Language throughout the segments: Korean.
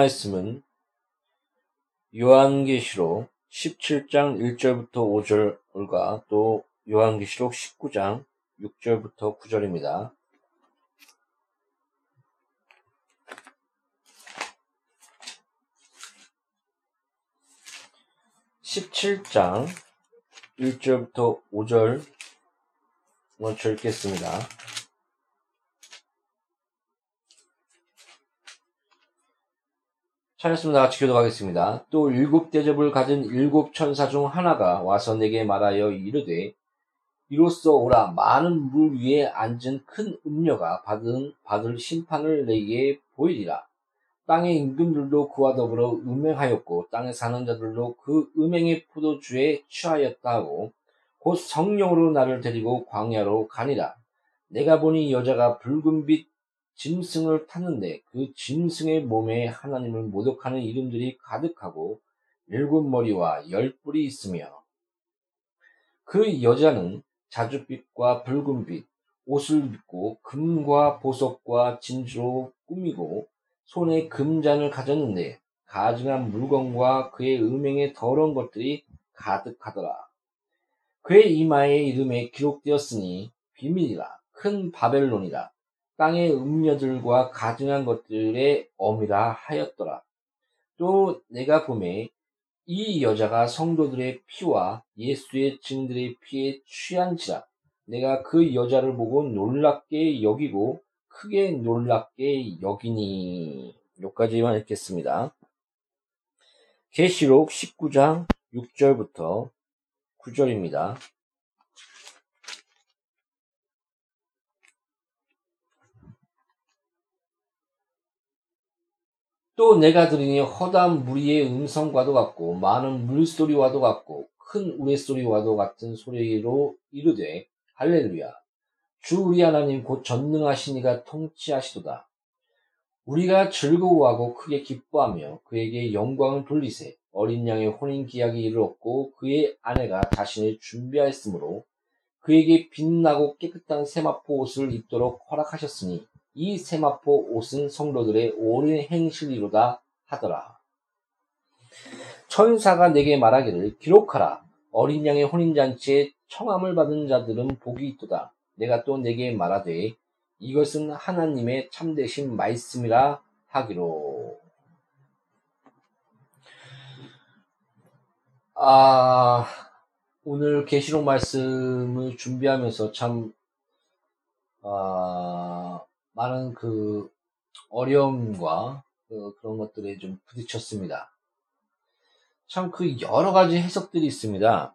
말씀은 요한계시록 17장 1절부터 5절과 또 요한계시록 19장 6절부터 9절입니다. (17장) 1절부터 5절 먼저 읽겠습니다. 찾았습니다. 같이 교도하겠습니다. 또 일곱 대접을 가진 일곱 천사 중 하나가 와서 내게 말하여 이르되 이로써 오라 많은 물 위에 앉은 큰 음녀가 받은 받을 심판을 내게 보이리라. 땅의 임금들도 그와 더불어 음행하였고 땅에 사는 자들도 그 음행의 포도주에 취하였다 하고 곧 성령으로 나를 데리고 광야로 가니라. 내가 보니 여자가 붉은 빛 짐승을 탔는데 그 짐승의 몸에 하나님을 모독하는 이름들이 가득하고 일곱 머리와 열 뿔이 있으며 그 여자는 자줏빛과 붉은빛 옷을 입고 금과 보석과 진주로 꾸미고 손에 금잔을 가졌는데 가증한 물건과 그의 음행의 더러운 것들이 가득하더라. 그의 이마에 이름에 기록되었으니 비밀이라 큰 바벨론이라 땅의 음녀들과 가증한 것들의 어미라 하였더라. 또 내가 보매 이 여자가 성도들의 피와 예수의 증들의 피에 취한지라. 내가 그 여자를 보고 놀랍게 여기고 크게 놀랍게 여기니. 여기까지만 읽겠습니다. 계시록 19장 6절부터 9절입니다. 또 내가 들으니 허다한 무리의 음성과도 같고 많은 물소리와도 같고 큰 우레소리와도 같은 소리로 이르되 할렐루야. 주 우리 하나님 곧 전능하시니가 통치하시도다. 우리가 즐거워하고 크게 기뻐하며 그에게 영광을 돌리세 어린 양의 혼인 기약이 이르렀고 그의 아내가 자신을 준비하였으므로 그에게 빛나고 깨끗한 세마포 옷을 입도록 허락하셨으니 이 세마포 옷은 성도들의 오랜 행실이로다 하더라. 천사가 내게 말하기를 기록하라. 어린 양의 혼인잔치에 청함을 받은 자들은 복이 있도다. 내가 또 내게 말하되 이것은 하나님의 참되신 말씀이라 하기로. 아, 오늘 계시록 말씀을 준비하면서 참, 아, 많은 그 어려움과 그 그런 것들에 좀 부딪혔습니다. 참 그 여러 가지 해석들이 있습니다.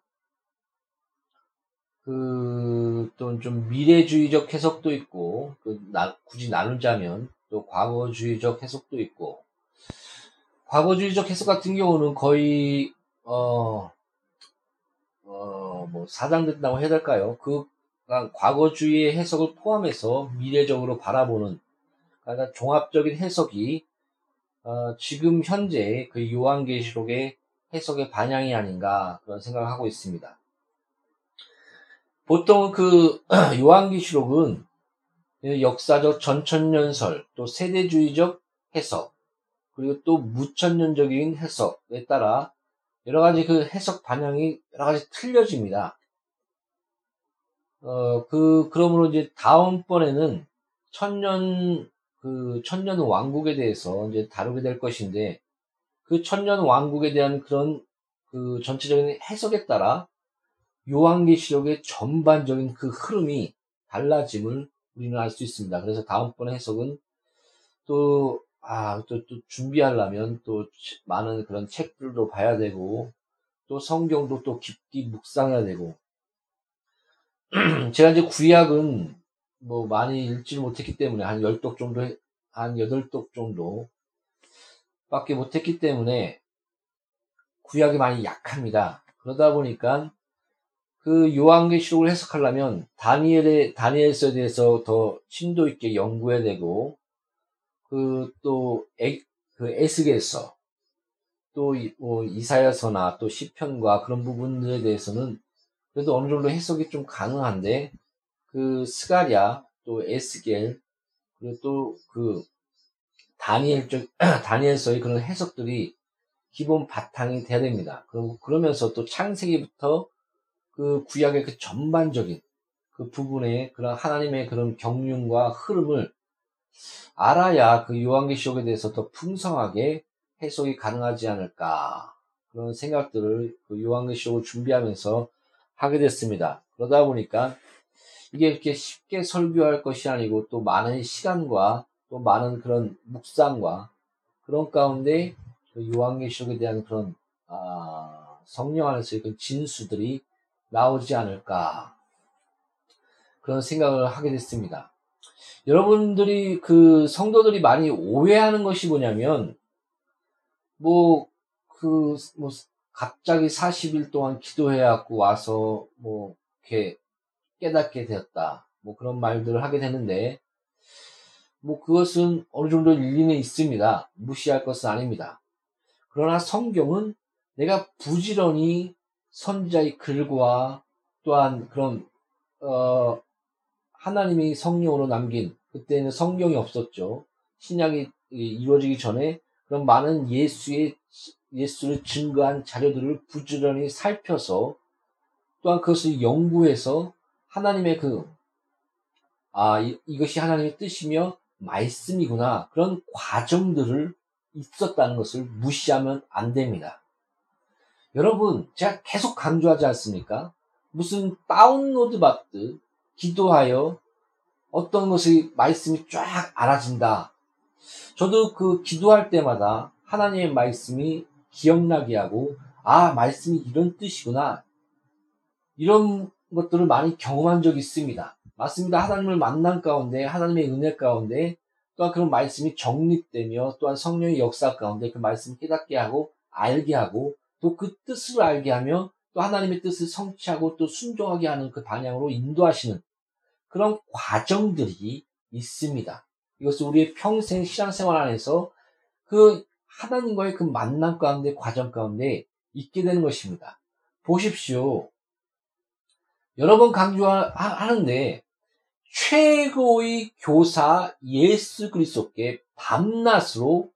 그또좀 미래주의적 해석도 있고 그 나, 굳이 나누자면 또 과거주의적 해석도 있고 과거주의적 해석 같은 경우는 거의 어 어, 뭐, 사장된다고 해야 될까요? 그 과거주의의 해석을 포함해서 미래적으로 바라보는 그러니까 종합적인 해석이 어, 지금 현재 그 요한계시록의 해석의 반향이 아닌가 그런 생각을 하고 있습니다. 보통 그 요한계시록은 역사적 전천년설 또 세대주의적 해석 그리고 또 무천년적인 해석에 따라 여러 가지 그 해석 반향이 여러 가지 틀려집니다. 어, 그, 그러므로 이제 다음번에는 천년, 그, 천년 왕국에 대해서 이제 다루게 될 것인데, 그 천년 왕국에 대한 그런 그 전체적인 해석에 따라 요한계시록의 전반적인 그 흐름이 달라짐을 우리는 알 수 있습니다. 그래서 다음번 해석은 또, 아, 또, 또 준비하려면 또 많은 그런 책들도 봐야 되고, 또 성경도 또 깊이 묵상해야 되고, 제가 이제 구약은 뭐 많이 읽지를 못했기 때문에 한 10독 정도, 한 8독 정도 밖에 못했기 때문에 구약이 많이 약합니다. 그러다 보니까 그 요한계시록을 해석하려면 다니엘의 다니엘서에 대해서 더 심도 있게 연구해야 되고 그 또 그 에스겔서 또 뭐 이사야서나 또 시편과 그런 부분들에 대해서는 그래도 어느 정도 해석이 좀 가능한데 그 스가랴 또 에스겔 그리고 또 그 다니엘적, 다니엘서의 그런 해석들이 기본 바탕이 돼야 됩니다. 그러면서 또 창세기부터 그 구약의 그 전반적인 그 부분에 그런 하나님의 그런 경륜과 흐름을 알아야 그 요한계시록에 대해서 더 풍성하게 해석이 가능하지 않을까 그런 생각들을 그 요한계시록을 준비하면서 하게 됐습니다. 그러다 보니까 이게 이렇게 쉽게 설교할 것이 아니고 또 많은 시간과 또 많은 그런 묵상과 그런 가운데 그 요한계시록에 대한 그런 아, 성령 안에서의 그 진수들이 나오지 않을까 그런 생각을 하게 됐습니다. 여러분들이 그 성도들이 많이 오해하는 것이 뭐냐면 뭐그뭐 갑자기 40일 동안 기도해갖고 와서 뭐 이렇게 깨닫게 되었다. 뭐 그런 말들을 하게 되는데 뭐 그것은 어느 정도 일리는 있습니다. 무시할 것은 아닙니다. 그러나 성경은 내가 부지런히 선자의 글과 또한 그런 어 하나님이 성령으로 남긴 그때는 성경이 없었죠. 신약이 이루어지기 전에 그런 많은 예수의 예수를 증거한 자료들을 부지런히 살펴서 또한 그것을 연구해서 하나님의 그, 아, 이, 이것이 하나님의 뜻이며 말씀이구나. 그런 과정들을 있었다는 것을 무시하면 안 됩니다. 여러분, 제가 계속 강조하지 않습니까? 무슨 다운로드 받듯 기도하여 어떤 것이 말씀이 쫙 알아진다. 저도 그 기도할 때마다 하나님의 말씀이 기억나게 하고, 아, 말씀이 이런 뜻이구나. 이런 것들을 많이 경험한 적이 있습니다. 맞습니다. 하나님을 만난 가운데, 하나님의 은혜 가운데, 또한 그런 말씀이 정립되며, 또한 성령의 역사 가운데 그 말씀을 깨닫게 하고, 알게 하고, 또 그 뜻을 알게 하며, 또 하나님의 뜻을 성취하고 또 순종하게 하는 그 방향으로 인도하시는 그런 과정들이 있습니다. 이것은 우리의 평생 신앙생활 안에서 그 하나님과의 그 만남 가운데, 과정 가운데 있게 되는 것입니다. 보십시오. 여러 번 강조하는데 최고의 교사 예수 그리스도께 밤낮으로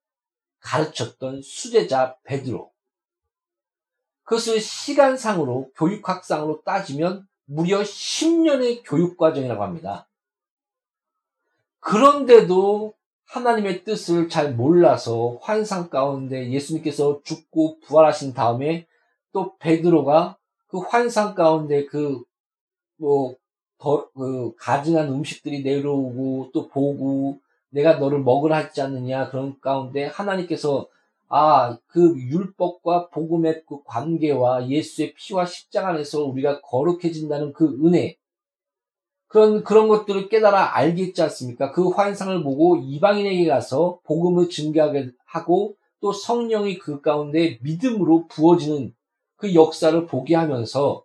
가르쳤던 수제자 베드로. 그것을 시간상으로 교육학상으로 따지면 무려 10년의 교육과정이라고 합니다. 그런데도 하나님의 뜻을 잘 몰라서 환상 가운데 예수님께서 죽고 부활하신 다음에 또 베드로가 그 환상 가운데 그 뭐, 더, 그, 가증한 음식들이 내려오고, 또 보고, 내가 너를 먹으라 하지 않느냐, 그런 가운데 하나님께서, 아, 그 율법과 복음의 그 관계와 예수의 피와 십자가 안에서 우리가 거룩해진다는 그 은혜, 그런, 그런 것들을 깨달아 알겠지 않습니까? 그 환상을 보고 이방인에게 가서 복음을 증가하게 하고, 또 성령이 그 가운데 믿음으로 부어지는 그 역사를 보게 하면서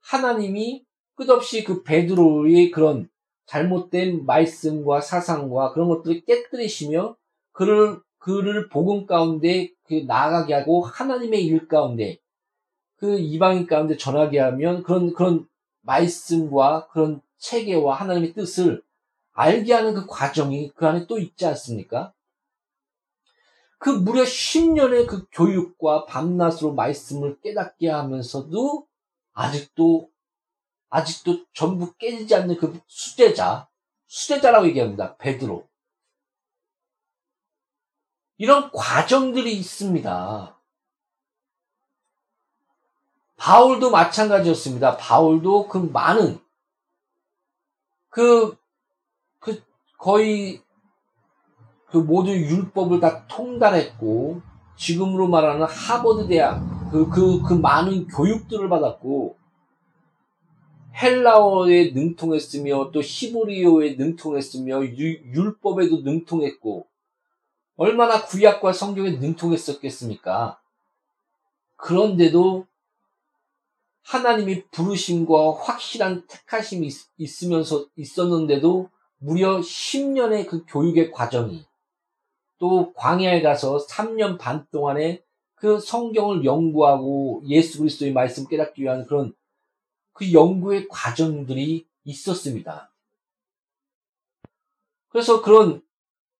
하나님이 끝없이 그 베드로의 그런 잘못된 말씀과 사상과 그런 것들을 깨뜨리시며 그를 그를 복음 가운데 그 나아가게 하고 하나님의 일 가운데 그 이방인 가운데 전하게 하면 그런 그런 말씀과 그런 체계와 하나님의 뜻을 알게 하는 그 과정이 그 안에 또 있지 않습니까? 그 무려 10년의 그 교육과 밤낮으로 말씀을 깨닫게 하면서도 아직도 아직도 전부 깨지지 않는 그 수제자, 수제자라고 얘기합니다. 베드로. 이런 과정들이 있습니다. 바울도 마찬가지였습니다. 바울도 그 많은, 그, 그, 거의, 그 모든 율법을 다 통달했고, 지금으로 말하는 하버드 대학, 그, 그, 그 많은 교육들을 받았고, 헬라어에 능통했으며 또 히브리어에 능통했으며 유, 율법에도 능통했고 얼마나 구약과 성경에 능통했었겠습니까? 그런데도 하나님이 부르심과 확실한 택하심이 있 으면서 있었는데도 무려 10년의 그 교육의 과정이 또 광야에 가서 3년 반 동안에 그 성경을 연구하고 예수 그리스도의 말씀 깨닫기 위한 그런 그 연구의 과정들이 있었습니다. 그래서 그런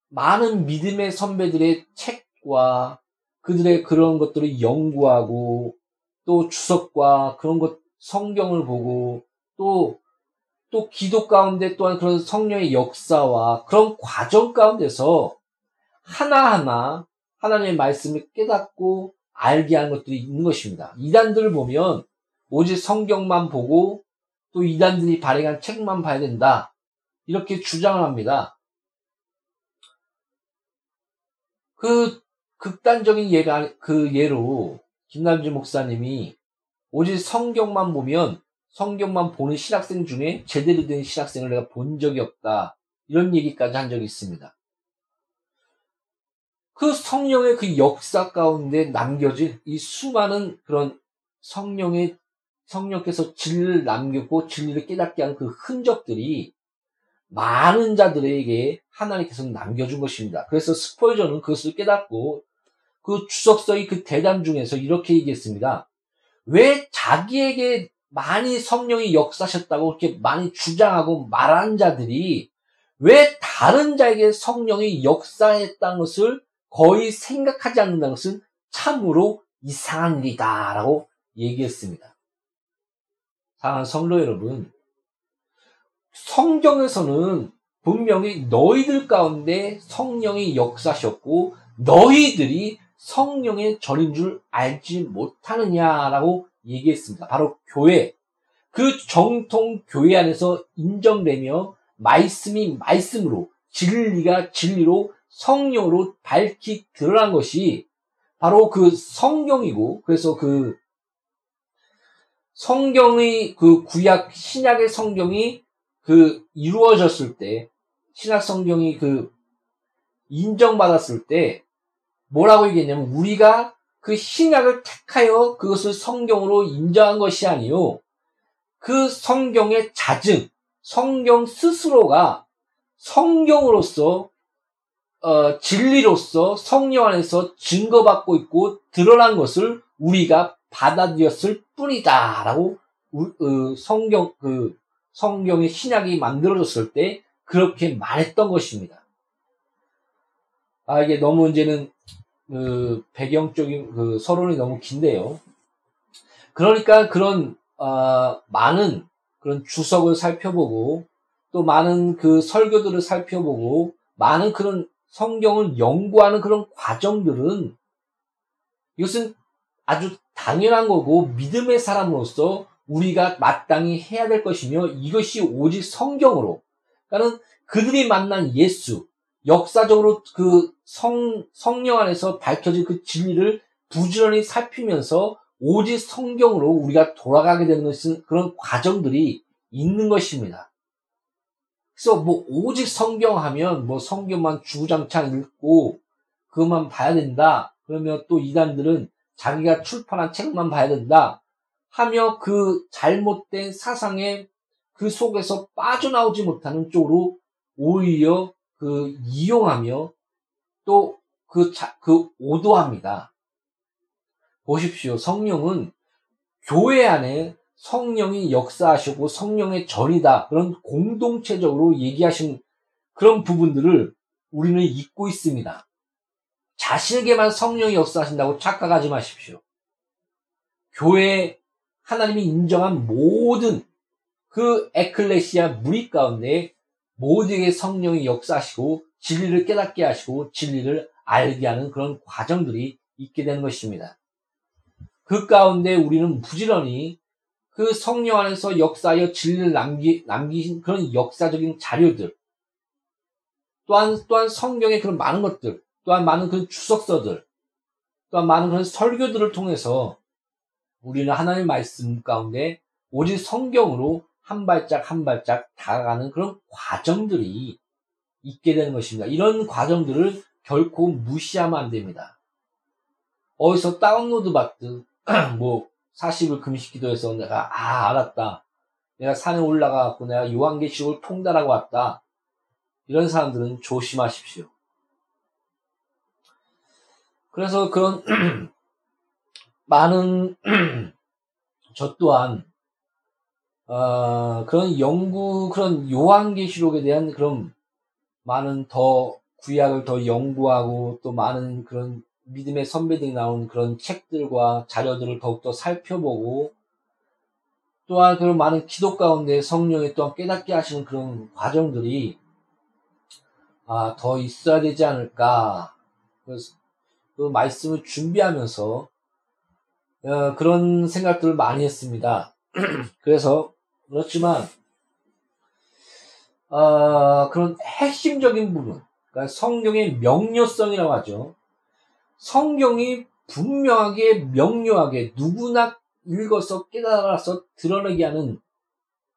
많은 믿음의 선배들의 책과 그들의 그런 것들을 연구하고 또 주석과 그런 것 성경을 보고 또 또 기도 가운데 또한 그런 성령의 역사와 그런 과정 가운데서 하나하나 하나님의 말씀을 깨닫고 알게 하는 것들이 있는 것입니다. 이단들을 보면 오직 성경만 보고 또 이단들이 발행한 책만 봐야 된다. 이렇게 주장을 합니다. 그 극단적인 예가 그 예로 김남주 목사님이 오직 성경만 보면 성경만 보는 신학생 중에 제대로 된 신학생을 내가 본 적이 없다. 이런 얘기까지 한 적이 있습니다. 그 성령의 그 역사 가운데 남겨진 이 수많은 그런 성령의 성령께서 진리를 남겼고 진리를 깨닫게 한 그 흔적들이 많은 자들에게 하나님께서 남겨준 것입니다. 그래서 스포이저는 그것을 깨닫고 그 주석서의 그 대담 중에서 이렇게 얘기했습니다. 왜 자기에게 많이 성령이 역사하셨다고 그렇게 많이 주장하고 말하는 자들이 왜 다른 자에게 성령이 역사했다는 것을 거의 생각하지 않는다는 것은 참으로 이상한 일이다 라고 얘기했습니다. 사랑하는 성도 여러분, 성경에서는 분명히 너희들 가운데 성령이 역사하셨고 너희들이 성령의 전인 줄 알지 못하느냐라고 얘기했습니다. 바로 교회. 그 정통 교회 안에서 인정되며 말씀이 말씀으로 진리가 진리로 성령으로 밝히 드러난 것이 바로 그 성경이고 그래서 그 성경의 그 구약 신약의 성경이 그 이루어졌을 때 신약 성경이 그 인정받았을 때 뭐라고 얘기했냐면 우리가 그 신약을 택하여 그것을 성경으로 인정한 것이 아니요. 그 성경의 자증, 성경 스스로가 성경으로서 어, 진리로서 성령 안에서 증거받고 있고 드러난 것을 우리가 받아들였을 뿐이다라고 어, 성경 그 성경의 신약이 만들어졌을 때 그렇게 말했던 것입니다. 아 이게 너무 이제는 그 배경적인 그 서론이 너무 긴데요. 그러니까 그런 어, 많은 그런 주석을 살펴보고 또 많은 그 설교들을 살펴보고 많은 그런 성경을 연구하는 그런 과정들은 이것은 아주 당연한 거고 믿음의 사람으로서 우리가 마땅히 해야 될 것이며 이것이 오직 성경으로 그러니까는 그들이 만난 예수 역사적으로 그 성, 성령 안에서 밝혀진 그 진리를 부지런히 살피면서 오직 성경으로 우리가 돌아가게 되는 것은 그런 과정들이 있는 것입니다. 그래서 뭐 오직 성경 하면 뭐 성경만 주구장창 읽고 그것만 봐야 된다. 그러면 또 이단들은 자기가 출판한 책만 봐야 된다. 하며 그 잘못된 사상에 그 속에서 빠져나오지 못하는 쪽으로 오히려 그 이용하며 또 그, 그 오도합니다. 보십시오. 성령은 교회 안에 성령이 역사하시고 성령의 전이다. 그런 공동체적으로 얘기하신 그런 부분들을 우리는 잊고 있습니다. 자신에게만 성령이 역사하신다고 착각하지 마십시오. 교회 하나님이 인정한 모든 그 에클레시아 무리 가운데 모두에게 성령이 역사하시고 진리를 깨닫게 하시고 진리를 알게 하는 그런 과정들이 있게 되는 것입니다. 그 가운데 우리는 부지런히 그 성령 안에서 역사하여 진리를 남기, 남기신 그런 역사적인 자료들, 또한, 또한 성경의 그런 많은 것들, 또한 많은 그런 주석서들, 또한 많은 그런 설교들을 통해서 우리는 하나님의 말씀 가운데 오직 성경으로 한 발짝 한 발짝 다가가는 그런 과정들이 있게 되는 것입니다. 이런 과정들을 결코 무시하면 안 됩니다. 어디서 다운로드 받든 뭐 40일 금식 기도해서 내가 아 알았다. 내가 산에 올라가 갖고 내가 요한계시록을 통달하고 왔다. 이런 사람들은 조심하십시오. 그래서 그런 많은 저 또한 어, 그런 연구 그런 요한계시록에 대한 그런 많은 더 구약을 더 연구하고 또 많은 그런 믿음의 선배들이 나온 그런 책들과 자료들을 더욱더 살펴보고 또한 그런 많은 기도 가운데 성령이 또한 깨닫게 하시는 그런 과정들이 아, 더 있어야 되지 않을까. 그래서 그 말씀을 준비하면서 어, 그런 생각들을 많이 했습니다. 그래서 그렇지만 어, 그런 핵심적인 부분, 그러니까 성경의 명료성이라고 하죠. 성경이 분명하게 명료하게 누구나 읽어서 깨달아서 드러내게 하는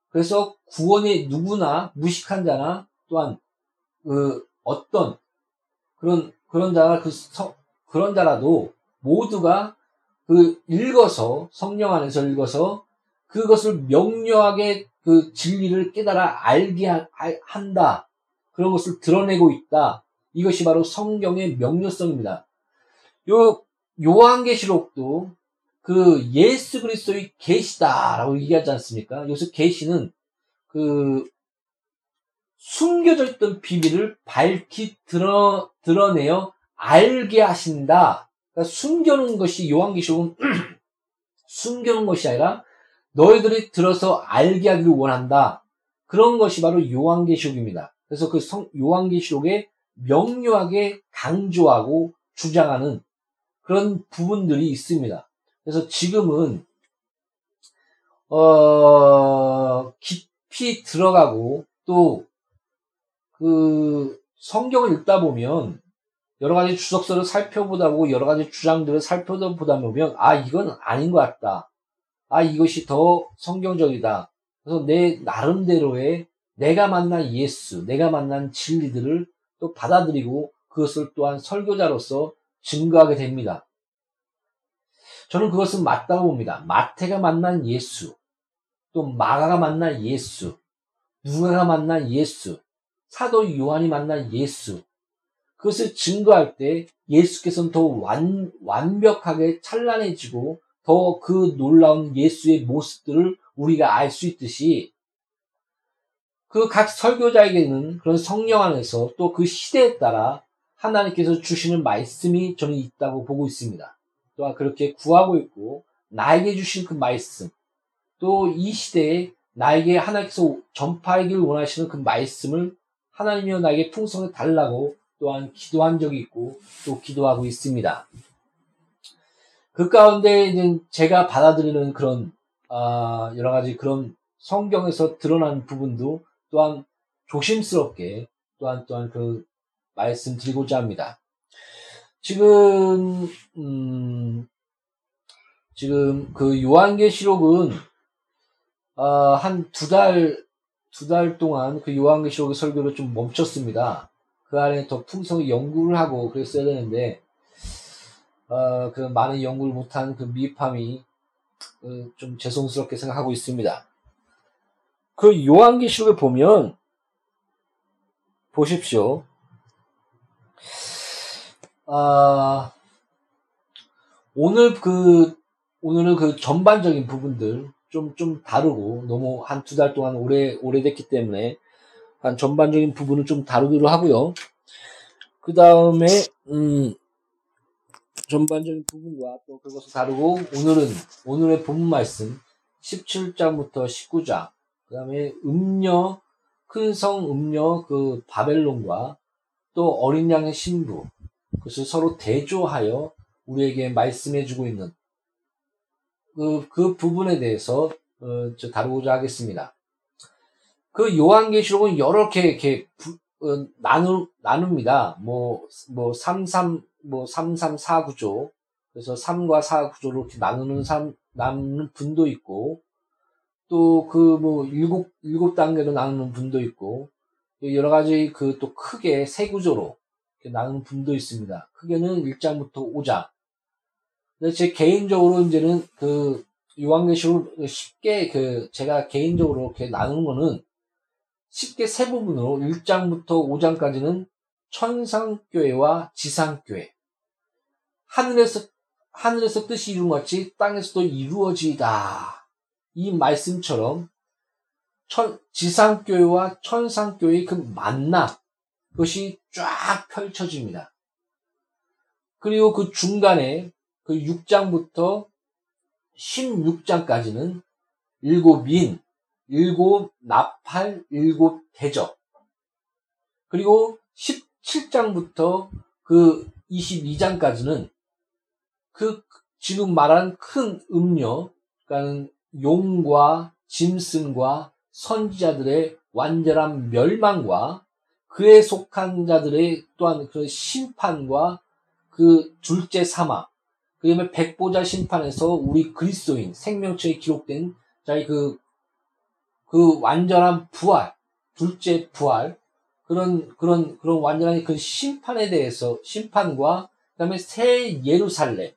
그래서 구원의 누구나 무식한 자나 또한 그 어떤 그런 그런 자가 그 성, 그런 자라도 모두가 그 읽어서 성령 안에서 읽어서 그것을 명료하게 그 진리를 깨달아 알게 한다. 그런 것을 드러내고 있다. 이것이 바로 성경의 명료성입니다. 요 요한계시록도 그 예수 그리스도의 계시다라고 얘기하지 않습니까? 여기서 계시는 그 숨겨져 있던 비밀을 밝히 드러 드러내어 알게 하신다. 그러니까 숨겨놓은 것이 요한계시록은 숨겨놓은 것이 아니라 너희들이 들어서 알게 하기를 원한다. 그런 것이 바로 요한계시록입니다. 그래서 그 성, 요한계시록에 명료하게 강조하고 주장하는 그런 부분들이 있습니다. 그래서 지금은 어, 깊이 들어가고 또 그 성경을 읽다 보면 여러 가지 주석서를 살펴보다 보고 여러 가지 주장들을 살펴보다 보면 아 이건 아닌 것 같다. 아 이것이 더 성경적이다. 그래서 내 나름대로의 내가 만난 예수, 내가 만난 진리들을 또 받아들이고 그것을 또한 설교자로서 증거하게 됩니다. 저는 그것은 맞다고 봅니다. 마태가 만난 예수, 또 마가가 만난 예수, 누가가 만난 예수, 사도 요한이 만난 예수, 그것을 증거할 때 예수께서는 더 완, 완벽하게 찬란해지고 더 그 놀라운 예수의 모습들을 우리가 알 수 있듯이 그 각 설교자에게는 그런 성령 안에서 또 그 시대에 따라 하나님께서 주시는 말씀이 저는 있다고 보고 있습니다. 또한 그렇게 구하고 있고 나에게 주신 그 말씀 또 이 시대에 나에게 하나님께서 전파하기를 원하시는 그 말씀을 하나님이여 나에게 풍성히 달라고 또한 기도한 적이 있고 또 기도하고 있습니다. 그 가운데 이제 제가 받아들이는 그런 아, 여러 가지 그런 성경에서 드러난 부분도 또한 조심스럽게 또한 또한 그 말씀드리고자 합니다. 지금 음, 지금 그 요한계시록은 어, 한두 달 두 달 동안 그 요한계시록의 설교를 좀 멈췄습니다. 그 안에 더 풍성히 연구를 하고 그랬어야 되는데 어, 그 많은 연구를 못한 그 미흡함이 어, 좀 죄송스럽게 생각하고 있습니다. 그 요한계시록에 보면 보십시오. 아, 오늘 그, 오늘은 그 전반적인 부분들 좀, 좀 다르고, 너무 한 두 달 동안 오래, 오래됐기 때문에, 한 전반적인 부분을 좀 다루기로 하고요. 그 다음에, 음, 전반적인 부분과 또 그것을 다루고, 오늘은, 오늘의 본 말씀, 17장부터 19장, 그 다음에 음녀, 큰 성 음녀 그 바벨론과 또 어린 양의 신부, 그것을 서로 대조하여 우리에게 말씀해주고 있는 그, 그 부분에 대해서 어, 다루고자 하겠습니다. 그 요한계시록은 여러 개 이렇게 부, 어, 나누 나눕니다. 뭐뭐 33, 뭐 33, 구조 그래서 3과 4 구조로 이렇게 나누는 3, 나누는 분도 있고 또 그 뭐 일곱 일곱 단계로 나누는 분도 있고 여러 가지 그 또 크게 세 구조로 나누는 분도 있습니다. 크게는 1장부터 5장. 근데 제 개인적으로 이제는 그 요한계시록 쉽게 그 제가 개인적으로 이렇게 나누는 거는 쉽게 세 부분으로 1장부터 5장까지는 천상교회와 지상교회. 하늘에서, 하늘에서 뜻이 이룬 것이 땅에서도 이루어지다. 이 말씀처럼 천, 지상교회와 천상교회의 그 만남, 그것이 쫙 펼쳐집니다. 그리고 그 중간에 그 6장부터 16장까지는 일곱 인, 일곱 나팔, 일곱 대적. 그리고 17장부터 그 22장까지는 그 지금 말한 큰 음료, 그러니까 용과 짐승과 선지자들의 완전한 멸망과 그에 속한 자들의 또한 그 심판과 그 둘째 사막, 그 다음에 백보자 심판에서 우리 그리스도인 생명체에 기록된 자의 그, 그 완전한 부활, 둘째 부활, 그런, 그런, 그런 완전한 그 심판에 대해서, 심판과, 그 다음에 새 예루살렘,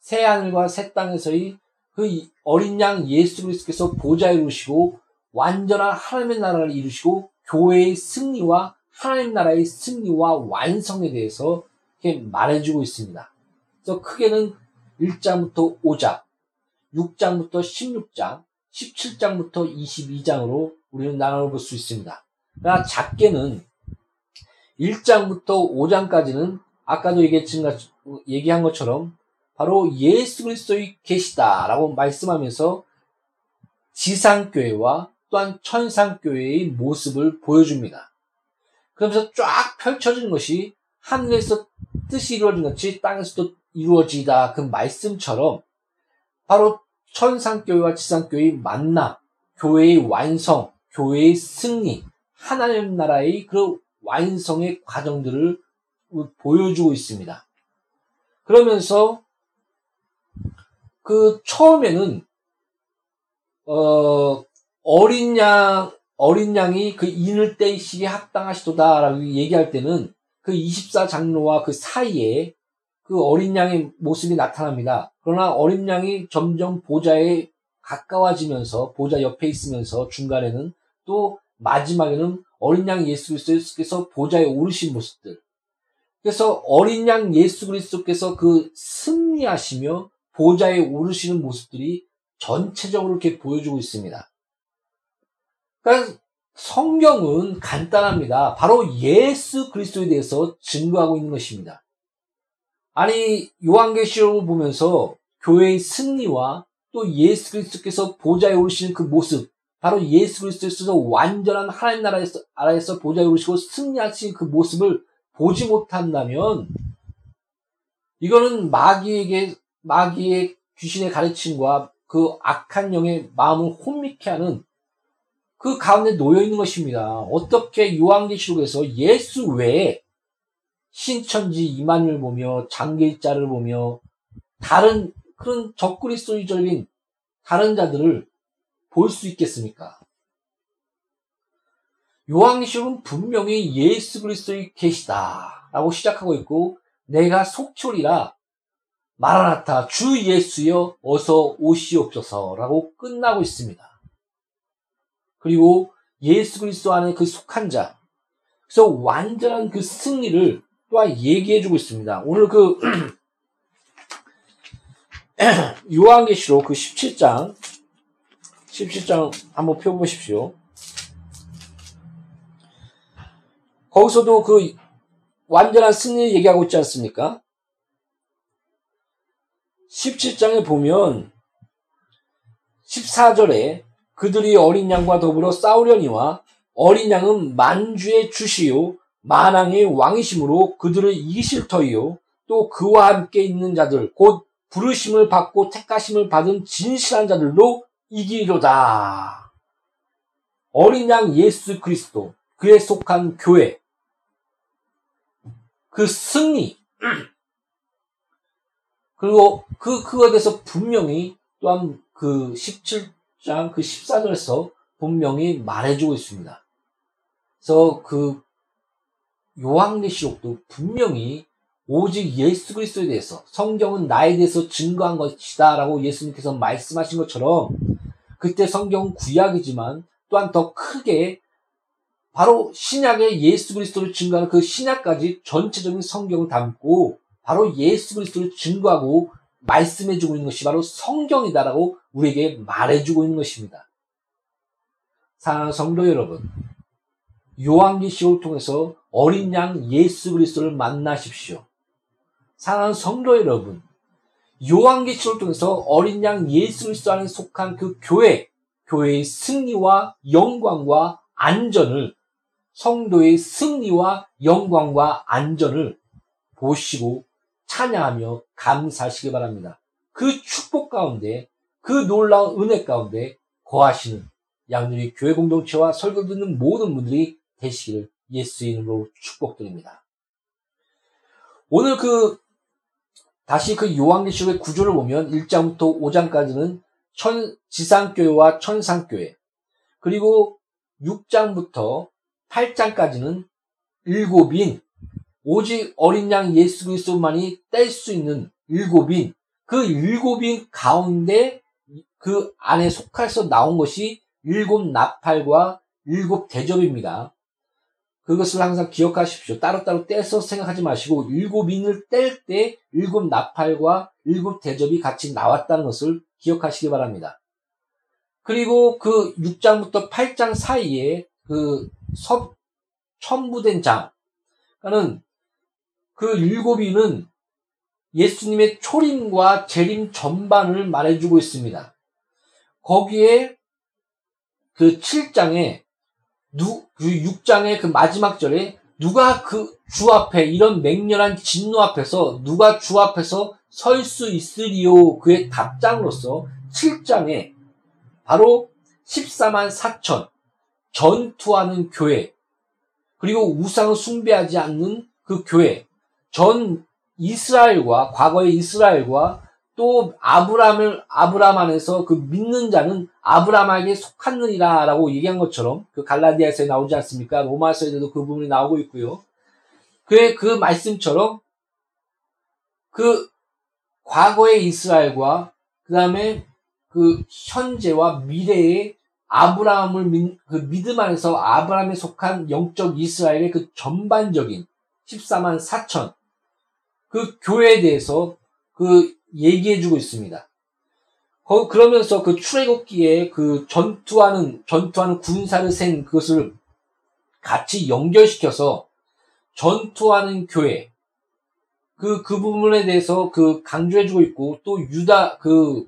새 하늘과 새 땅에서의 그 어린 양 예수 그리스도께서 보좌에 이루시고, 완전한 하나님의 나라를 이루시고, 교회의 승리와 하나님 나라의 승리와 완성에 대해서 이렇게 말해주고 있습니다. 그래서 크게는 1장부터 5장, 6장부터 16장, 17장부터 22장으로 우리는 나눠볼 수 있습니다. 그러나 작게는 1장부터 5장까지는 아까도 얘기한 것처럼 바로 예수 그리스도의 계시다라고 말씀하면서 지상교회와 또한 천상교회의 모습을 보여줍니다. 그러면서 쫙 펼쳐진 것이 하늘에서 뜻이 이루어진 것이 땅에서도 이루어지다 그 말씀처럼 바로 천상교회와 지상교회의 만남, 교회의 완성, 교회의 승리, 하나님 나라의 그 완성의 과정들을 보여주고 있습니다. 그러면서 그 처음에는 어 어린 양 어린 양이 그 인을 떼시기 합당하시도다라고 얘기할 때는 그 24장로와 그 사이에 그 어린 양의 모습이 나타납니다. 그러나 어린 양이 점점 보좌에 가까워지면서 보좌 옆에 있으면서 중간에는 또 마지막에는 어린 양 예수 그리스도께서 보좌에 오르신 모습들. 그래서 어린 양 예수 그리스도께서 그 승리하시며 보좌에 오르시는 모습들이 전체적으로 이렇게 보여주고 있습니다. 그러니까 성경은 간단합니다. 바로 예수 그리스도에 대해서 증거하고 있는 것입니다. 아니 요한계시록을 보면서 교회의 승리와 또 예수 그리스도께서 보좌에 오르시는 그 모습, 바로 예수 그리스도에서 완전한 하나님 나라에서, 나라에서 보좌에 오르시고 승리하신 그 모습을 보지 못한다면 이거는 마귀에게 마귀의 귀신의 가르침과 그 악한 영의 마음을 혼미케 하는 그 가운데 놓여 있는 것입니다. 어떻게 요한계시록에서 예수 외에 신천지 이만을 보며 장길자를 보며 다른 그런 적그리스도적인 다른 자들을 볼 수 있겠습니까? 요한계시록은 분명히 예수 그리스도의 계시다라고 시작하고 있고 내가 속초리라 마라나타 주 예수여 어서 오시옵소서라고 끝나고 있습니다. 그리고 예수 그리스도 안에 그 속한 자 그래서 완전한 그 승리를 또한 얘기해주고 있습니다. 오늘 그 요한계시록 그 17장 17장 한번 펴보십시오. 거기서도 그 완전한 승리를 얘기하고 있지 않습니까? 17장에 보면 14절에 그들이 어린 양과 더불어 싸우려니와 어린 양은 만주의 주시요 만왕의 왕이심으로 그들을 이기실 터이요 또 그와 함께 있는 자들 곧 부르심을 받고 택하심을 받은 진실한 자들도 이기리로다. 어린 양 예수 그리스도 그에 속한 교회 그 승리 그리고 그 그거에 대해서 분명히 또한 그 17장 그 14절에서 분명히 말해주고 있습니다. 그래서 그 요한계시록도 분명히 오직 예수 그리스도에 대해서 성경은 나에 대해서 증거한 것이다라고 예수님께서 말씀하신 것처럼 그때 성경은 구약이지만 또한 더 크게 바로 신약의 예수 그리스도를 증거하는 그 신약까지 전체적인 성경을 담고 바로 예수 그리스도를 증거하고 말씀해주고 있는 것이 바로 성경이다라고 우리에게 말해주고 있는 것입니다. 사랑하는 성도 여러분, 요한계시록을 통해서 어린 양 예수 그리스도를 만나십시오. 사랑하는 성도 여러분, 요한계시를 통해서 어린 양 예수 그리스도 안에 속한 그 교회, 교회의 승리와 영광과 안전을 성도의 승리와 영광과 안전을 보시고 찬양하며 감사하시기 바랍니다. 그 축복 가운데, 그 놀라운 은혜 가운데 거하시는 양누리 교회 공동체와 설교 듣는 모든 분들이 되시기를 예수의 이름으로 축복드립니다. 오늘 그 다시 그 요한계시록의 구조를 보면 1장부터 5장까지는 천, 지상교회와 천상교회 그리고 6장부터 8장까지는 일곱인 오직 어린 양 예수 그리스도만이 뗄 수 있는 일곱인 그 일곱인 가운데 그 안에 속해서 나온 것이 일곱 나팔과 일곱 대접입니다. 그것을 항상 기억하십시오. 따로따로 떼서 생각하지 마시고 일곱 인을 뗄 때 일곱 나팔과 일곱 대접이 같이 나왔다는 것을 기억하시기 바랍니다. 그리고 그 6장부터 8장 사이에 그 섭, 첨부된 장, 그러니까는 그 일곱 인은 예수님의 초림과 재림 전반을 말해주고 있습니다. 거기에 그 7장에 누, 그 6장의 그 마지막 절에 누가 그 주 앞에 이런 맹렬한 진노 앞에서 누가 주 앞에서 설 수 있으리요 그의 답장으로서 7장에 바로 14만 4천 전투하는 교회 그리고 우상 을 숭배하지 않는 그 교회 전 이스라엘과 과거의 이스라엘과 또 아브람을 아브람 안에서 그 믿는 자는 아브람에게 속하느니라라고 얘기한 것처럼 그 갈라디아서에 나오지 않습니까? 로마서에도 그 부분이 나오고 있고요. 그의 그 말씀처럼 그 과거의 이스라엘과 그 다음에 그 현재와 미래의 아브라함을 믿, 그 믿음 안에서 아브라함에 속한 영적 이스라엘의 그 전반적인 14만 4천 그 교회에 대해서 그 얘기해주고 있습니다. 그러면서 그 출애굽기에 그 전투하는 전투하는 군사를 센 그것을 같이 연결시켜서 전투하는 교회 그그 그 부분에 대해서 그 강조해주고 있고 또 유다 그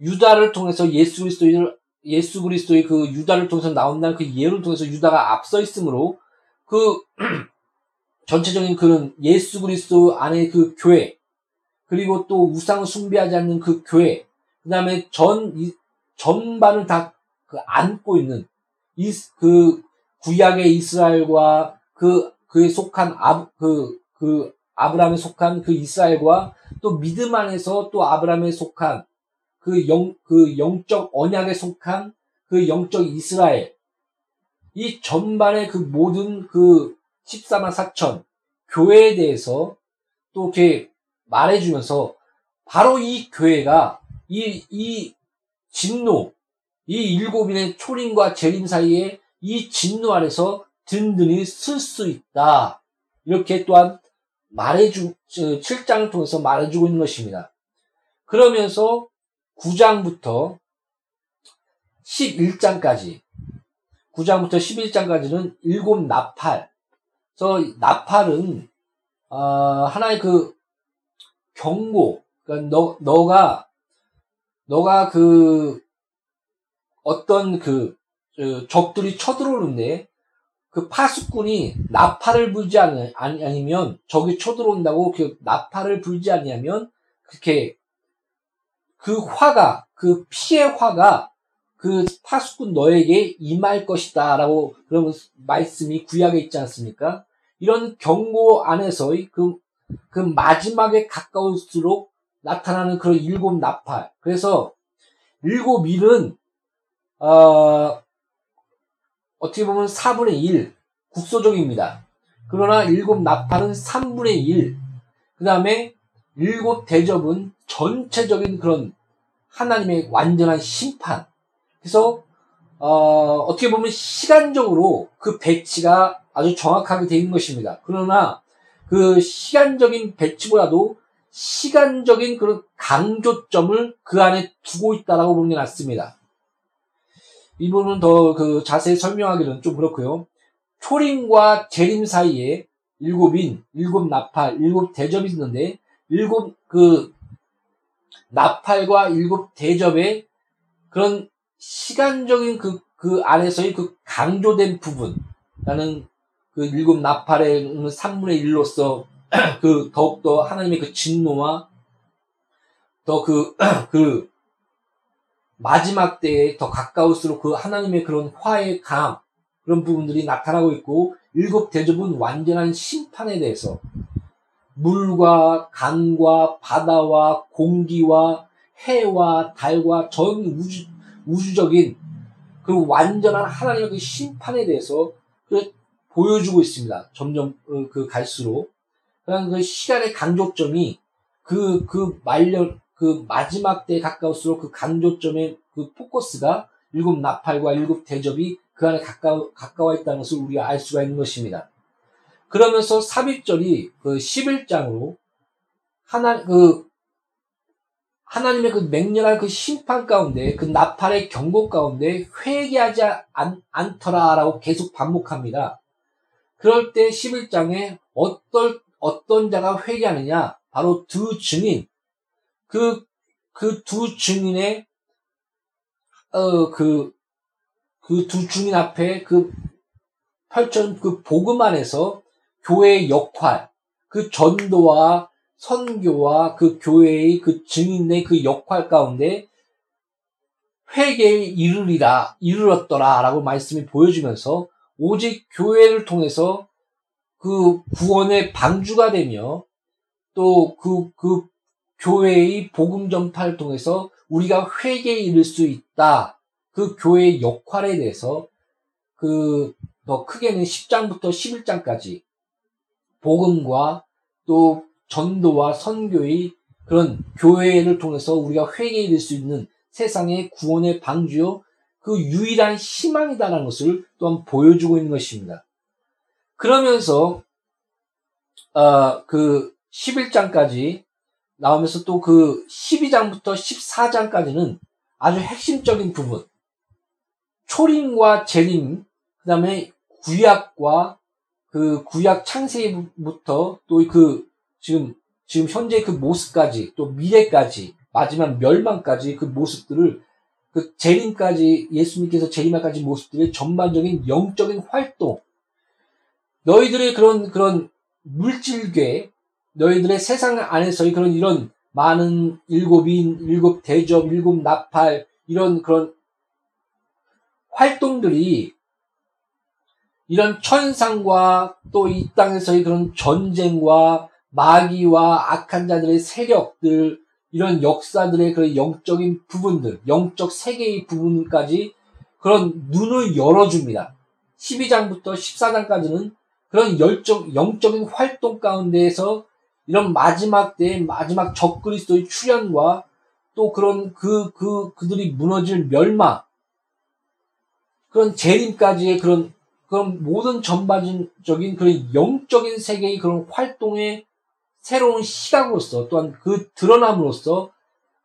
유다를 통해서 예수 그리스도를 예수 그리스도의 그 유다를 통해서 나온다는 그 예를 통해서 유다가 앞서 있으므로 그 전체적인 그런 예수 그리스도 안에 그 교회 그리고 또 우상을 숭배하지 않는 그 교회, 그 다음에 전, 이, 전반을 다 그 안고 있는 이, 그 구약의 이스라엘과 그, 그에 속한 아, 그, 그 아브라함에 속한 그 이스라엘과 또 믿음 안에서 또 아브라함에 속한 그 영, 그 영적 언약에 속한 그 영적 이스라엘. 이 전반의 그 모든 그 14만 4천 교회에 대해서 또 이렇게 말해주면서 바로 이 교회가 이, 이 진노, 이 일곱인의 초림과 재림 사이에 이 진노 안에서 든든히 쓸 수 있다. 이렇게 또한 말해주, 7장을 통해서 말해주고 있는 것입니다. 그러면서 9장부터 11장까지, 9장부터 11장까지는 일곱 나팔. 그래서 나팔은, 어, 하나의 그 경고. 그러니까 너 너가 너가 그 어떤 그 적들이 쳐들어오는데 그 파수꾼이 나팔을 불지 않, 아니면 적이 쳐들어온다고 그 나팔을 불지 않냐면 그렇게 그 화가 그 피의 화가 그 파수꾼 너에게 임할 것이다라고 그런 말씀이 구약에 있지 않습니까? 이런 경고 안에서의 그 그 마지막에 가까울수록 나타나는 그런 일곱 나팔. 그래서 일곱 일은 어, 어떻게 보면 4분의 1 국소적입니다. 그러나 일곱 나팔은 3분의 1. 그 다음에 일곱 대접은 전체적인 그런 하나님의 완전한 심판. 그래서 어, 어떻게 보면 시간적으로 그 배치가 아주 정확하게 되어 있는 것입니다. 그러나 그 시간적인 배치보다도 시간적인 그런 강조점을 그 안에 두고 있다라고 보는 게 낫습니다. 이 부분은 더 그 자세히 설명하기는 좀 그렇고요. 초림과 재림 사이에 일곱인, 일곱 나팔, 일곱 대접이 있는데 일곱 그 나팔과 일곱 대접의 그런 시간적인 그, 그 안에서의 그 강조된 부분, 나는 그 일곱 나팔의 3분의 1로서 그 더욱더 하나님의 그 진노와 더 그, 그 마지막 때에 더 가까울수록 그 하나님의 그런 화의 감, 그런 부분들이 나타나고 있고, 일곱 대접은 완전한 심판에 대해서 물과 강과 바다와 공기와 해와 달과 전 우주, 우주적인 그 완전한 하나님의 그 심판에 대해서 그 보여주고 있습니다. 점점 어, 그 갈수록. 그런 그 시간의 강조점이 그, 그 말년, 그 마지막 때에 가까울수록 그 강조점의 그 포커스가 일곱 나팔과 일곱 대접이 그 안에 가까워, 가까워 있다는 것을 우리가 알 수가 있는 것입니다. 그러면서 삽입절이 그 11장으로 하나, 그, 하나님의 그 맹렬한 그 심판 가운데, 그 나팔의 경고 가운데 회개하지 않, 않더라라고 계속 반복합니다. 그럴 때 11장에 어떤, 어떤 자가 회개하느냐? 바로 두 증인, 그, 그 두 증인의, 어, 그, 그 두 증인 앞에 그 펼쳐진 그 복음 안에서 교회의 역할, 그 전도와 선교와 그 교회의 그 증인의 그 역할 가운데 회개에 이르리라, 이르렀더라 라고 말씀이 보여주면서 오직 교회를 통해서 그 구원의 방주가 되며 또 그, 그 교회의 복음 전파를 통해서 우리가 회개에 이를 수 있다. 그 교회의 역할에 대해서 그 더 크게는 10장부터 11장까지 복음과 또 전도와 선교의 그런 교회를 통해서 우리가 회개에 이를 수 있는 세상의 구원의 방주요 그 유일한 희망이다라는 것을 또한 보여주고 있는 것입니다. 그러면서 어, 그 11장까지 나오면서 또 그 12장부터 14장까지는 아주 핵심적인 부분. 초림과 재림, 그 다음에 구약과 그 구약 창세기부터 또 그 지금, 지금 현재 그 모습까지 또 미래까지 마지막 멸망까지 그 모습들을 그 재림까지 예수님께서 재림하까지 모습들의 전반적인 영적인 활동. 너희들의 그런 그런 물질계 너희들의 세상 안에서의 그런 이런 많은 일곱인, 일곱 대접, 일곱 나팔, 이런 그런 활동들이 이런 천상과 또 이 땅에서의 그런 전쟁과 마귀와 악한 자들의 세력들, 이런 역사들의 그런 영적인 부분들, 영적 세계의 부분까지 그런 눈을 열어줍니다. 12장부터 14장까지는 그런 열정, 영적인 활동 가운데에서 이런 마지막 때의 마지막 적그리스도의 출현과 또 그런 그, 그, 그들이 무너질 멸망, 그런 재림까지의 그런, 그런 모든 전반적인 그런 영적인 세계의 그런 활동의 새로운 시각으로서 또한 그 드러남으로써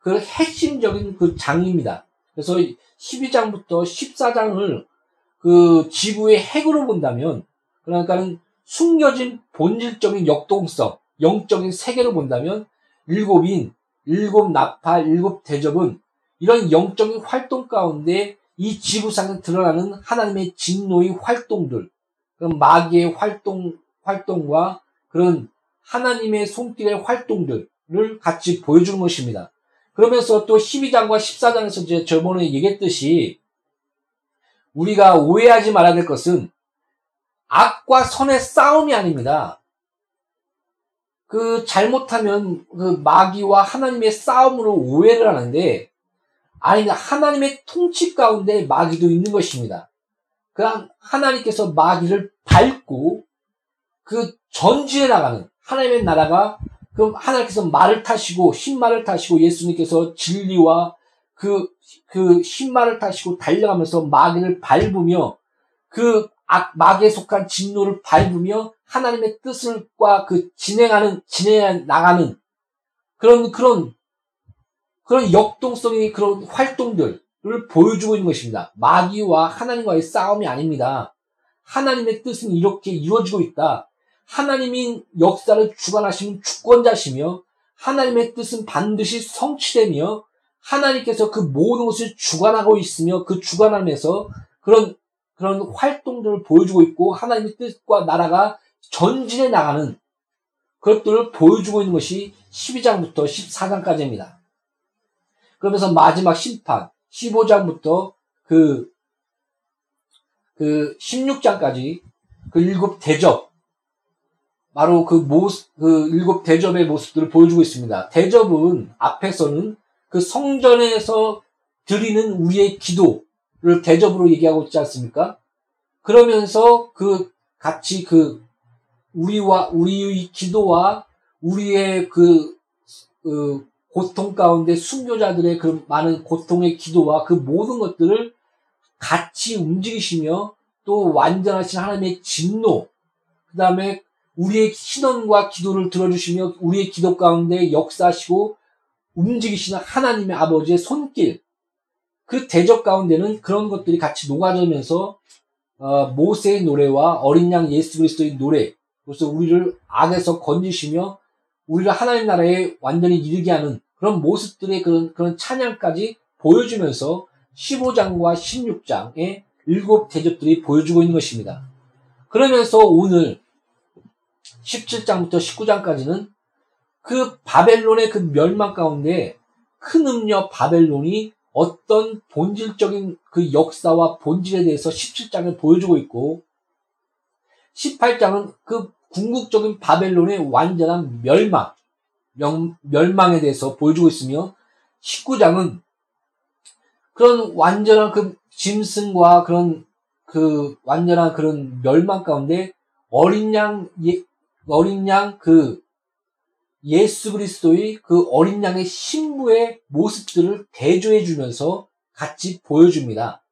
그 핵심적인 그 장입니다. 그래서 12장부터 14장을 그 지구의 핵으로 본다면, 그러니까는 숨겨진 본질적인 역동성, 영적인 세계를 본다면 일곱인, 일곱 나팔, 일곱 대접은 이런 영적인 활동 가운데 이 지구상에 드러나는 하나님의 진노의 활동들, 그런 마귀의 활동, 활동과 그런 하나님의 손길의 활동들을 같이 보여주는 것입니다. 그러면서 또 12장과 14장에서 이제 저번에 얘기했듯이 우리가 오해하지 말아야 될 것은 악과 선의 싸움이 아닙니다. 그 잘못하면 그 마귀와 하나님의 싸움으로 오해를 하는데 아니 하나님의 통치 가운데 마귀도 있는 것입니다. 그 하나님께서 마귀를 밟고 그 전진해 나가는 하나님의 나라가 그 하나님께서 말을 타시고 흰말을 타시고 예수님께서 진리와 그, 그 흰말을 타시고 달려가면서 마귀를 밟으며 그 악, 마귀에 속한 진노를 밟으며 하나님의 뜻을과 그 진행하는, 진행해 나가는 그런, 그런, 그런 역동성의 그런 활동들을 보여주고 있는 것입니다. 마귀와 하나님과의 싸움이 아닙니다. 하나님의 뜻은 이렇게 이루어지고 있다. 하나님인 역사를 주관하시는 주권자시며 하나님의 뜻은 반드시 성취되며 하나님께서 그 모든 것을 주관하고 있으며 그 주관하면서 그런 그런 활동들을 보여주고 있고 하나님의 뜻과 나라가 전진해 나가는 그것들을 보여주고 있는 것이 12장부터 14장까지입니다. 그러면서 마지막 심판 15장부터 그, 그 16장까지 그 일곱 대접 바로 그 모습, 그 일곱 대접의 모습들을 보여주고 있습니다. 대접은 앞에서는 그 성전에서 드리는 우리의 기도를 대접으로 얘기하고 있지 않습니까? 그러면서 그 같이 그 우리와 우리의 기도와 우리의 그, 그 고통 가운데 순교자들의 그 많은 고통의 기도와 그 모든 것들을 같이 움직이시며 또 완전하신 하나님의 진노, 그 다음에 우리의 신원과 기도를 들어주시며 우리의 기도 가운데 역사하시고 움직이시는 하나님의 아버지의 손길, 그 대적 가운데는 그런 것들이 같이 녹아들면서 어, 모세의 노래와 어린 양 예수 그리스도의 노래, 그래서 우리를 악에서 건지시며 우리를 하나님 나라에 완전히 이르게 하는 그런 모습들의 그런, 그런 찬양까지 보여주면서 15장과 16장의 일곱 대접들이 보여주고 있는 것입니다. 그러면서 오늘 17장부터 19장까지는 그 바벨론의 그 멸망 가운데 큰 음녀 바벨론이 어떤 본질적인 그 역사와 본질에 대해서 17장을 보여주고 있고 18장은 그 궁극적인 바벨론의 완전한 멸망, 명, 멸망에 대해서 보여주고 있으며 19장은 그런 완전한 그 짐승과 그런 그 완전한 그런 멸망 가운데 어린 양, 예, 어린 양 그 예수 그리스도의 그 어린 양의 신부의 모습들을 대조해 주면서 같이 보여줍니다.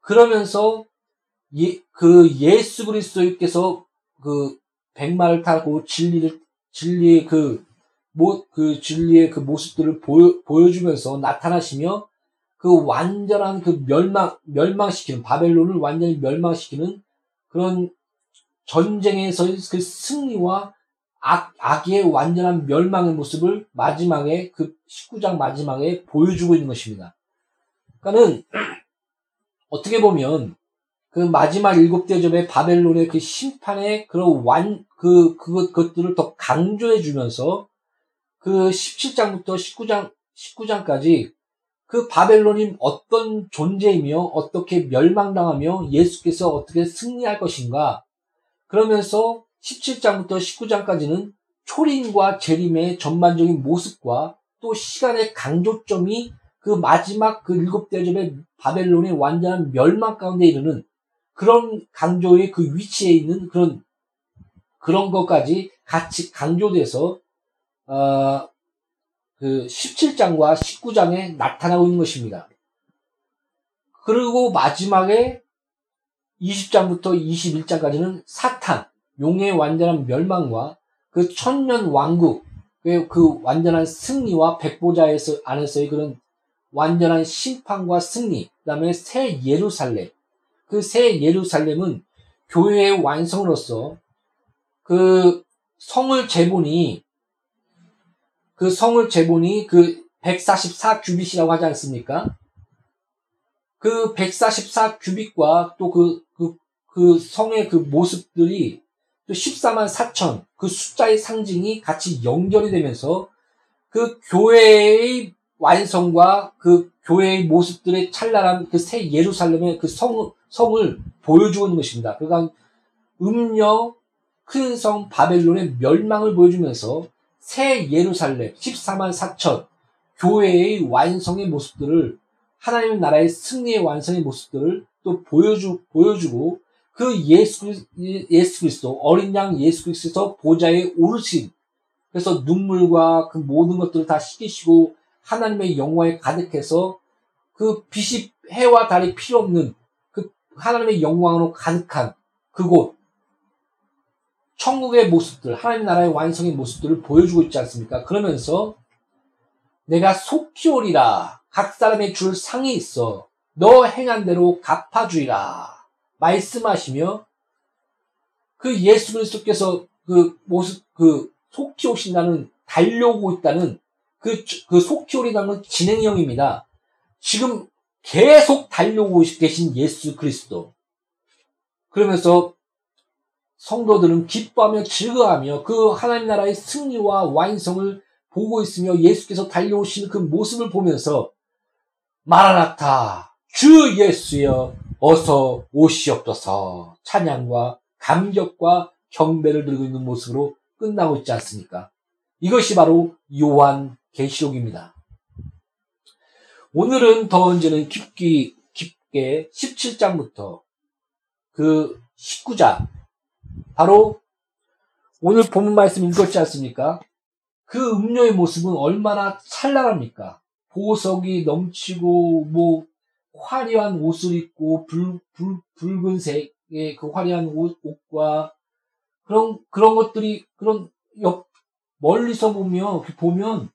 그러면서 예, 그 예수 그리스도께서 그 백마를 타고 진리를 진리의 그, 모, 그 진리의 그 모습들을 보여, 보여주면서 나타나시며 그 완전한 그 멸망 멸망시키는 바벨론을 완전히 멸망시키는 그런 전쟁에서 그 승리와 악, 악의 완전한 멸망의 모습을 마지막에 그 19장 마지막에 보여주고 있는 것입니다. 그러니까는 어떻게 보면 그 마지막 일곱 대접의 바벨론의 그 심판의 그런 완, 그, 그것, 것들을 더 강조해 주면서 그 17장부터 19장, 19장까지 그 바벨론이 어떤 존재이며 어떻게 멸망당하며 예수께서 어떻게 승리할 것인가 그러면서 17장부터 19장까지는 초림과 재림의 전반적인 모습과 또 시간의 강조점이 그 마지막 그 일곱 대접의 바벨론의 완전한 멸망 가운데 이르는 그런 강조의 그 위치에 있는 그런 그런 것까지 같이 강조돼서 어, 그 17장과 19장에 나타나고 있는 것입니다. 그리고 마지막에 20장부터 21장까지는 사탄, 용의 완전한 멸망과 그 천년 왕국, 그 완전한 승리와 백보자에서 안에서의 그런 완전한 심판과 승리, 그 다음에 새 예루살렘, 그 새 예루살렘은 교회의 완성으로서 그 성을 재보니 그 성을 재보니 그 144 규빗이라고 하지 않습니까? 그 144 규빗과 또 그, 그, 그 성의 그 모습들이 또 14만 4천 그 숫자의 상징이 같이 연결이 되면서 그 교회의 완성과 그 교회의 모습들의 찬란한 그 새 예루살렘의 그 성, 성을 보여주고 있는 것입니다. 그러니까 음녀 큰 성 바벨론의 멸망을 보여주면서 새 예루살렘 14만 4천 교회의 완성의 모습들을 하나님의 나라의 승리의 완성의 모습들을 또 보여주 보여주고 그 예수 예수 그리스도 어린 양 예수 그리스도 보좌에 오르신 그래서 눈물과 그 모든 것들을 다 씻기시고 하나님의 영광에 가득해서 그 빛이 해와 달이 필요 없는 그 하나님의 영광으로 가득한 그곳 천국의 모습들, 하나님 나라의 완성의 모습들을 보여주고 있지 않습니까? 그러면서 내가 속히 오리라. 각 사람의 줄 상이 있어. 너 행한 대로 갚아주리라. 말씀하시며 그 예수 그리스도께서 그 모습 그 속히 오신다는 달려오고 있다는 그, 그 속히 오리다는 건 진행형입니다. 지금 계속 달려오고 계신 예수 그리스도. 그러면서 성도들은 기뻐하며 즐거워하며 그 하나님 나라의 승리와 완성을 보고 있으며 예수께서 달려오시는 그 모습을 보면서 마라나타 주 예수여 어서 오시옵소서 찬양과 감격과 경배를 들고 있는 모습으로 끝나고 있지 않습니까? 이것이 바로 요한 계시록입니다. 오늘은 더 이제는 깊게 깊게 17장부터 그 19장 바로 오늘 본문 말씀 읽었지 않습니까? 그 음료의 모습은 얼마나 찬란합니까? 보석이 넘치고 뭐 화려한 옷을 입고 불, 불, 붉은색의 그 화려한 옷, 옷과 그런 그런 것들이 그런 옆 멀리서 보면 보면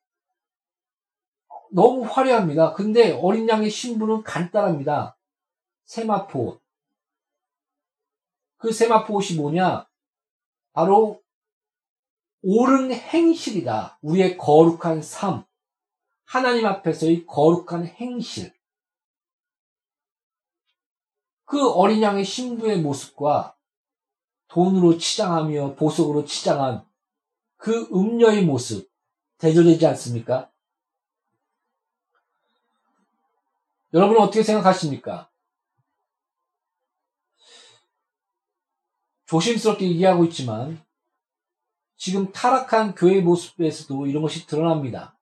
너무 화려합니다. 근데 어린 양의 신부는 간단합니다. 세마포 옷. 그 세마포 옷이 뭐냐? 바로 옳은 행실이다. 우리의 거룩한 삶. 하나님 앞에서의 거룩한 행실. 그 어린 양의 신부의 모습과 돈으로 치장하며 보석으로 치장한 그 음녀의 모습 대조되지 않습니까? 여러분은 어떻게 생각하십니까? 조심스럽게 얘기하고 있지만 지금 타락한 교회 모습에서도 이런 것이 드러납니다.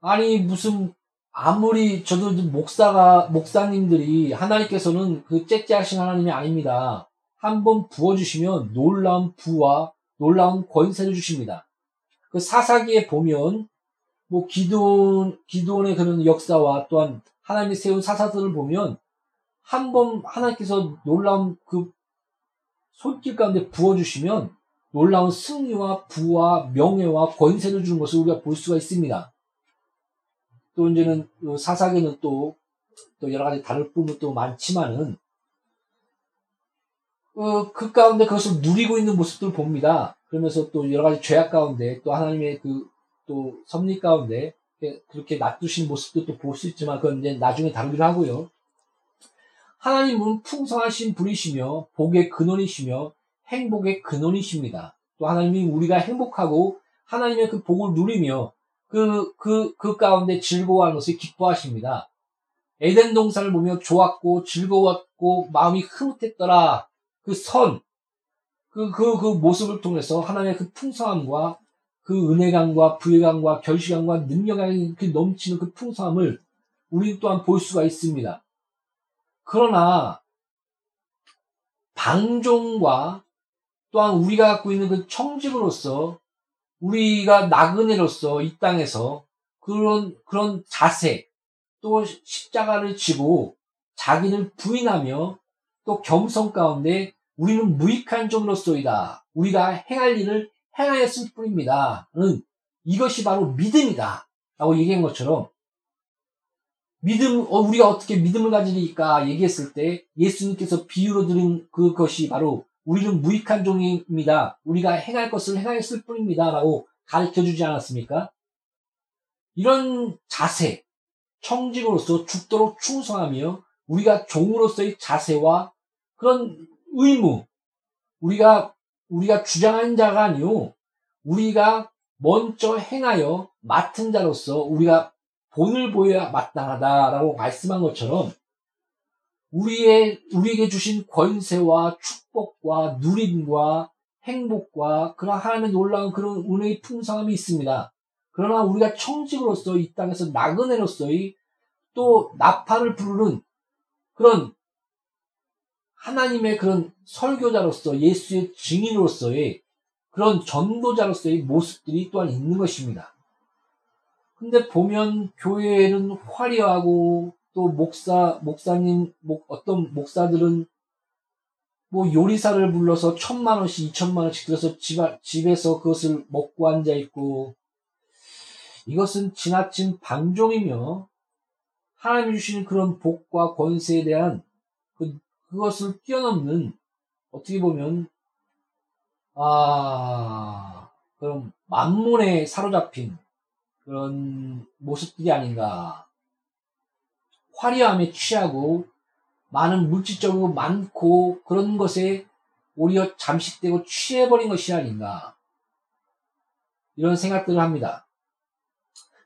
아니 무슨 아무리 저도 목사가 목사님들이 하나님께서는 그 째째하신 하나님이 아닙니다. 한번 부어주시면 놀라운 부와 놀라운 권세를 주십니다. 그 사사기에 보면 뭐 기도원 기도원의 그런 역사와 또한 하나님이 세운 사사들을 보면 한 번 하나님께서 놀라운 그 손길 가운데 부어주시면 놀라운 승리와 부와 명예와 권세를 주는 것을 우리가 볼 수가 있습니다. 또 이제는 사사기는 또, 또 여러 가지 다를 부분도 또 많지만은 어, 그 가운데 그것을 누리고 있는 모습들을 봅니다. 그러면서 또 여러 가지 죄악 가운데 또 하나님의 그 또 섭리 가운데 그렇게 놔두신 모습도 또 볼 수 있지만 그건 이제 나중에 다루기로 하고요. 하나님은 풍성하신 분이시며 복의 근원이시며 행복의 근원이십니다. 또 하나님이 우리가 행복하고 하나님의 그 복을 누리며 그, 그, 그 가운데 즐거워하는 것을 기뻐하십니다. 에덴 동산을 보며 좋았고 즐거웠고 마음이 흐뭇했더라. 그 선, 그, 그, 그 모습을 통해서 하나님의 그 풍성함과 그 은혜감과 부혜감과 결실감과 능력이 그 넘치는 그 풍성함을 우리 또한 볼 수가 있습니다. 그러나 방종과 또한 우리가 갖고 있는 그 청직으로서 우리가 나그네로서 이 땅에서 그런 그런 자세 또 십자가를 지고 자기를 부인하며 또 겸손 가운데 우리는 무익한 종으로서이다. 우리가 행할 일을 행하였을 뿐입니다.는 이것이 바로 믿음이다. 라고 얘기한 것처럼 믿음, 어, 우리가 어떻게 믿음을 가지니까 얘기했을 때 예수님께서 비유로 드린 그것이 바로 우리는 무익한 종입니다. 우리가 행할 것을 행하였을 뿐입니다. 라고 가르쳐 주지 않았습니까? 이런 자세, 청직으로서 죽도록 충성하며 우리가 종으로서의 자세와 그런 의무, 우리가, 우리가 주장한 자가 아니요. 우리가 먼저 행하여 맡은 자로서 우리가 본을 보여야 마땅하다라고 말씀한 것처럼 우리의, 우리에게 주신 권세와 축복과 누림과 행복과 그런 하나님의 놀라운 그런 은혜의 풍성함이 있습니다. 그러나 우리가 청직으로서 이 땅에서 나그네로서의 또 나팔을 부르는 그런 하나님의 그런 설교자로서 예수의 증인으로서의 그런 전도자로서의 모습들이 또한 있는 것입니다. 근데 보면 교회는 화려하고 또 목사, 목사님, 목, 어떤 목사들은 뭐 요리사를 불러서 천만 원씩, 이천만 원씩 들어서 집, 집에서 그것을 먹고 앉아 있고 이것은 지나친 방종이며 하나님이 주시는 그런 복과 권세에 대한 그, 그것을 뛰어넘는 어떻게 보면 아 그런 만문에 사로잡힌 그런 모습들이 아닌가 화려함에 취하고 많은 물질적으로 많고 그런 것에 오히려 잠식되고 취해버린 것이 아닌가 이런 생각들을 합니다.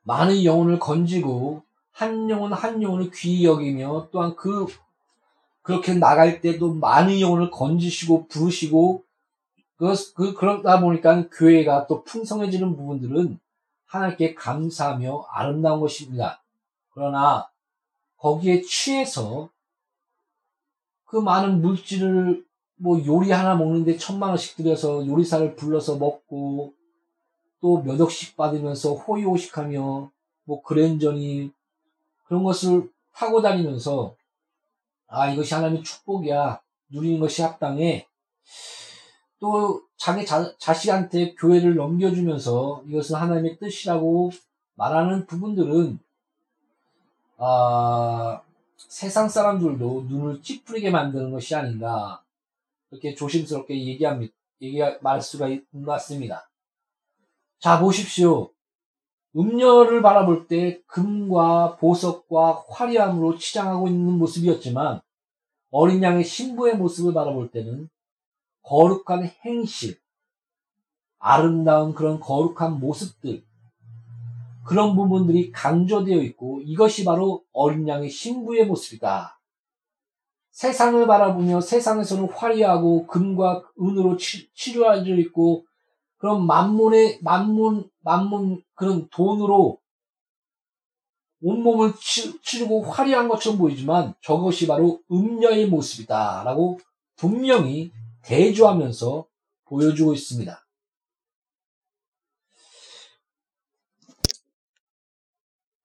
많은 영혼을 건지고 한 영혼 한 영혼을 귀히 여기며 또한 그 그렇게 나갈 때도 많은 영혼을 건지시고 부르시고 그, 그 그러다 보니까 교회가 또 풍성해지는 부분들은 하나님께 감사하며 아름다운 것입니다. 그러나 거기에 취해서 그 많은 물질을 뭐 요리 하나 먹는데 천만 원씩 들여서 요리사를 불러서 먹고 또 몇 억씩 받으면서 호의호식하며 뭐 그랜저니 그런 것을 타고 다니면서 아 이것이 하나님의 축복이야. 누리는 것이 합당해. 또 자기 자, 자식한테 교회를 넘겨주면서 이것은 하나님의 뜻이라고 말하는 부분들은 아, 세상 사람들도 눈을 찌푸리게 만드는 것이 아닌가 이렇게 조심스럽게 얘기합니다. 얘기 말 수가 같습니다. 자 보십시오. 음녀를 바라볼 때 금과 보석과 화려함으로 치장하고 있는 모습이었지만 어린 양의 신부의 모습을 바라볼 때는 거룩한 행실, 아름다운 그런 거룩한 모습들, 그런 부분들이 강조되어 있고 이것이 바로 어린 양의 신부의 모습이다. 세상을 바라보며 세상에서는 화려하고 금과 은으로 치료하여 있고 그런 만문의 만문 만문 그런 돈으로 온몸을 치르고 화려한 것처럼 보이지만 저것이 바로 음녀의 모습이다라고 분명히 대조하면서 보여주고 있습니다.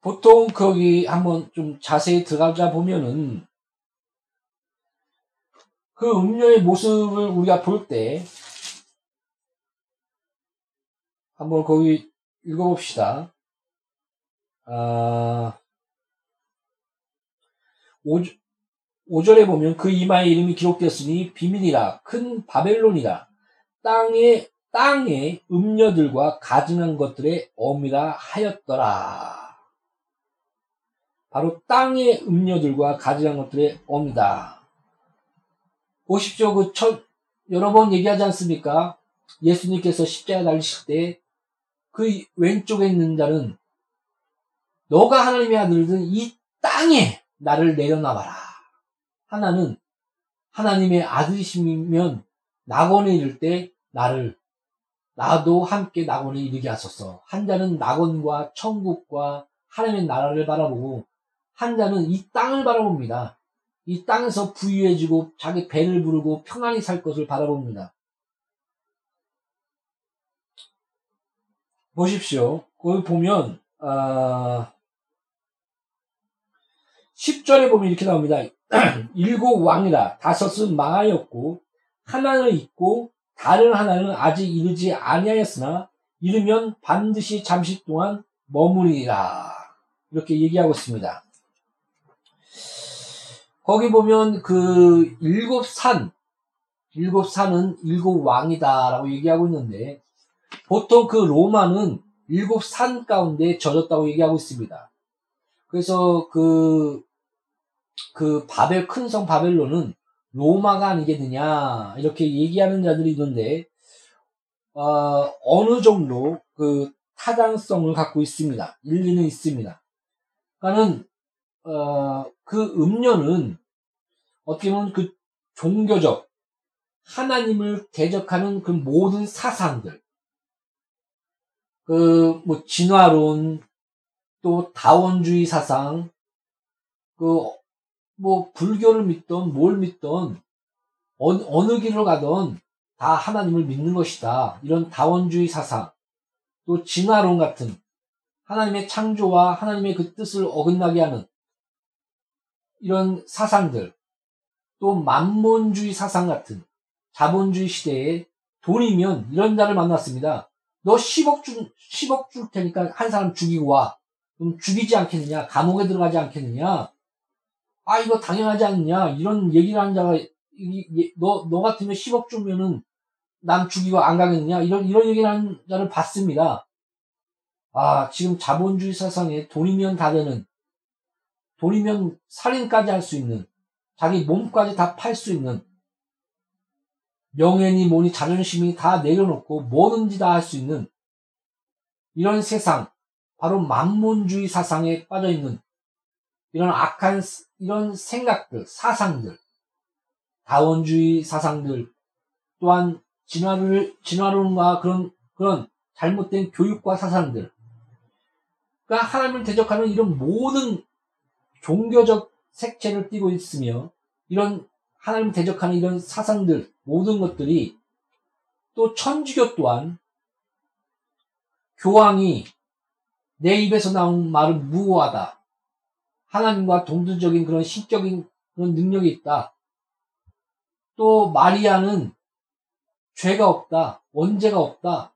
보통 거기 한번 좀 자세히 들어가자 보면은 그 음녀의 모습을 우리가 볼 때 한번 거기 읽어봅시다. 아, 5, 5절에 보면 그 이마의 이름이 기록되었으니 비밀이라 큰 바벨론이라 땅에 땅의 음녀들과 가증한 것들의 어미라 하였더라. 바로 땅의 음녀들과 가증한 것들의 어미다. 보십시오. 그 첫, 여러 번 얘기하지 않습니까? 예수님께서 십자가 달리실 때 그 왼쪽에 있는 자는 너가 하나님의 아들이든 이 땅에 나를 내려놔봐라. 하나는 하나님의 아들이시면 낙원에 이를 때 나를 나도 함께 낙원에 이르게 하소서. 한 자는 낙원과 천국과 하나님의 나라를 바라보고 한 자는 이 땅을 바라봅니다. 이 땅에서 부유해지고 자기 배를 부르고 평안히 살 것을 바라봅니다. 보십시오. 거기 보면 아, 10절에 보면 이렇게 나옵니다. 일곱 왕이라 다섯은 망하였고 하나는 있고 다른 하나는 아직 이르지 아니하였으나 이르면 반드시 잠시 동안 머무리라 이렇게 얘기하고 있습니다. 거기 보면 그 일곱 산 일곱 산은 일곱 왕이다라고 얘기하고 있는데 보통 그 로마는 일곱 산 가운데 젖었다고 얘기하고 있습니다. 그래서 그, 그 바벨, 큰 성 바벨론은 로마가 아니겠느냐, 이렇게 얘기하는 자들이 있는데, 어, 어느 정도 그 타당성을 갖고 있습니다. 일리는 있습니다. 그러니까는, 어, 그 음료는 어떻게 보면 그 종교적, 하나님을 대적하는 그 모든 사상들, 그, 뭐, 진화론, 또 다원주의 사상, 그, 뭐, 불교를 믿던, 뭘 믿던, 어느, 어느 길로 가던 다 하나님을 믿는 것이다. 이런 다원주의 사상, 또 진화론 같은 하나님의 창조와 하나님의 그 뜻을 어긋나게 하는 이런 사상들, 또 만몬주의 사상 같은 자본주의 시대에 돈이면 이런 자를 만났습니다. 너 10억 줄, 10억 줄 테니까 한 사람 죽이고 와. 그럼 죽이지 않겠느냐? 감옥에 들어가지 않겠느냐? 아, 이거 당연하지 않느냐? 이런 얘기를 하는 자가, 너, 너 같으면 10억 주면은 남 죽이고 안 가겠느냐? 이런, 이런 얘기를 하는 자를 봤습니다. 아, 지금 자본주의 사상에 돈이면 다 되는, 돈이면 살인까지 할 수 있는, 자기 몸까지 다 팔 수 있는, 명예니 뭐니 자존심이 다 내려놓고 뭐든지 다 할 수 있는 이런 세상, 바로 만문주의 사상에 빠져 있는 이런 악한 이런 생각들, 사상들, 다원주의 사상들 또한 진화를 진화론과 그런 그런 잘못된 교육과 사상들, 그러니까 하나님을 대적하는 이런 모든 종교적 색채를 띠고 있으며 이런 하나님을 대적하는 이런 사상들 모든 것들이 또 천주교 또한 교황이 내 입에서 나온 말은 무고하다. 하나님과 동등적인 그런 신적인 그런 능력이 있다. 또 마리아는 죄가 없다. 원죄가 없다.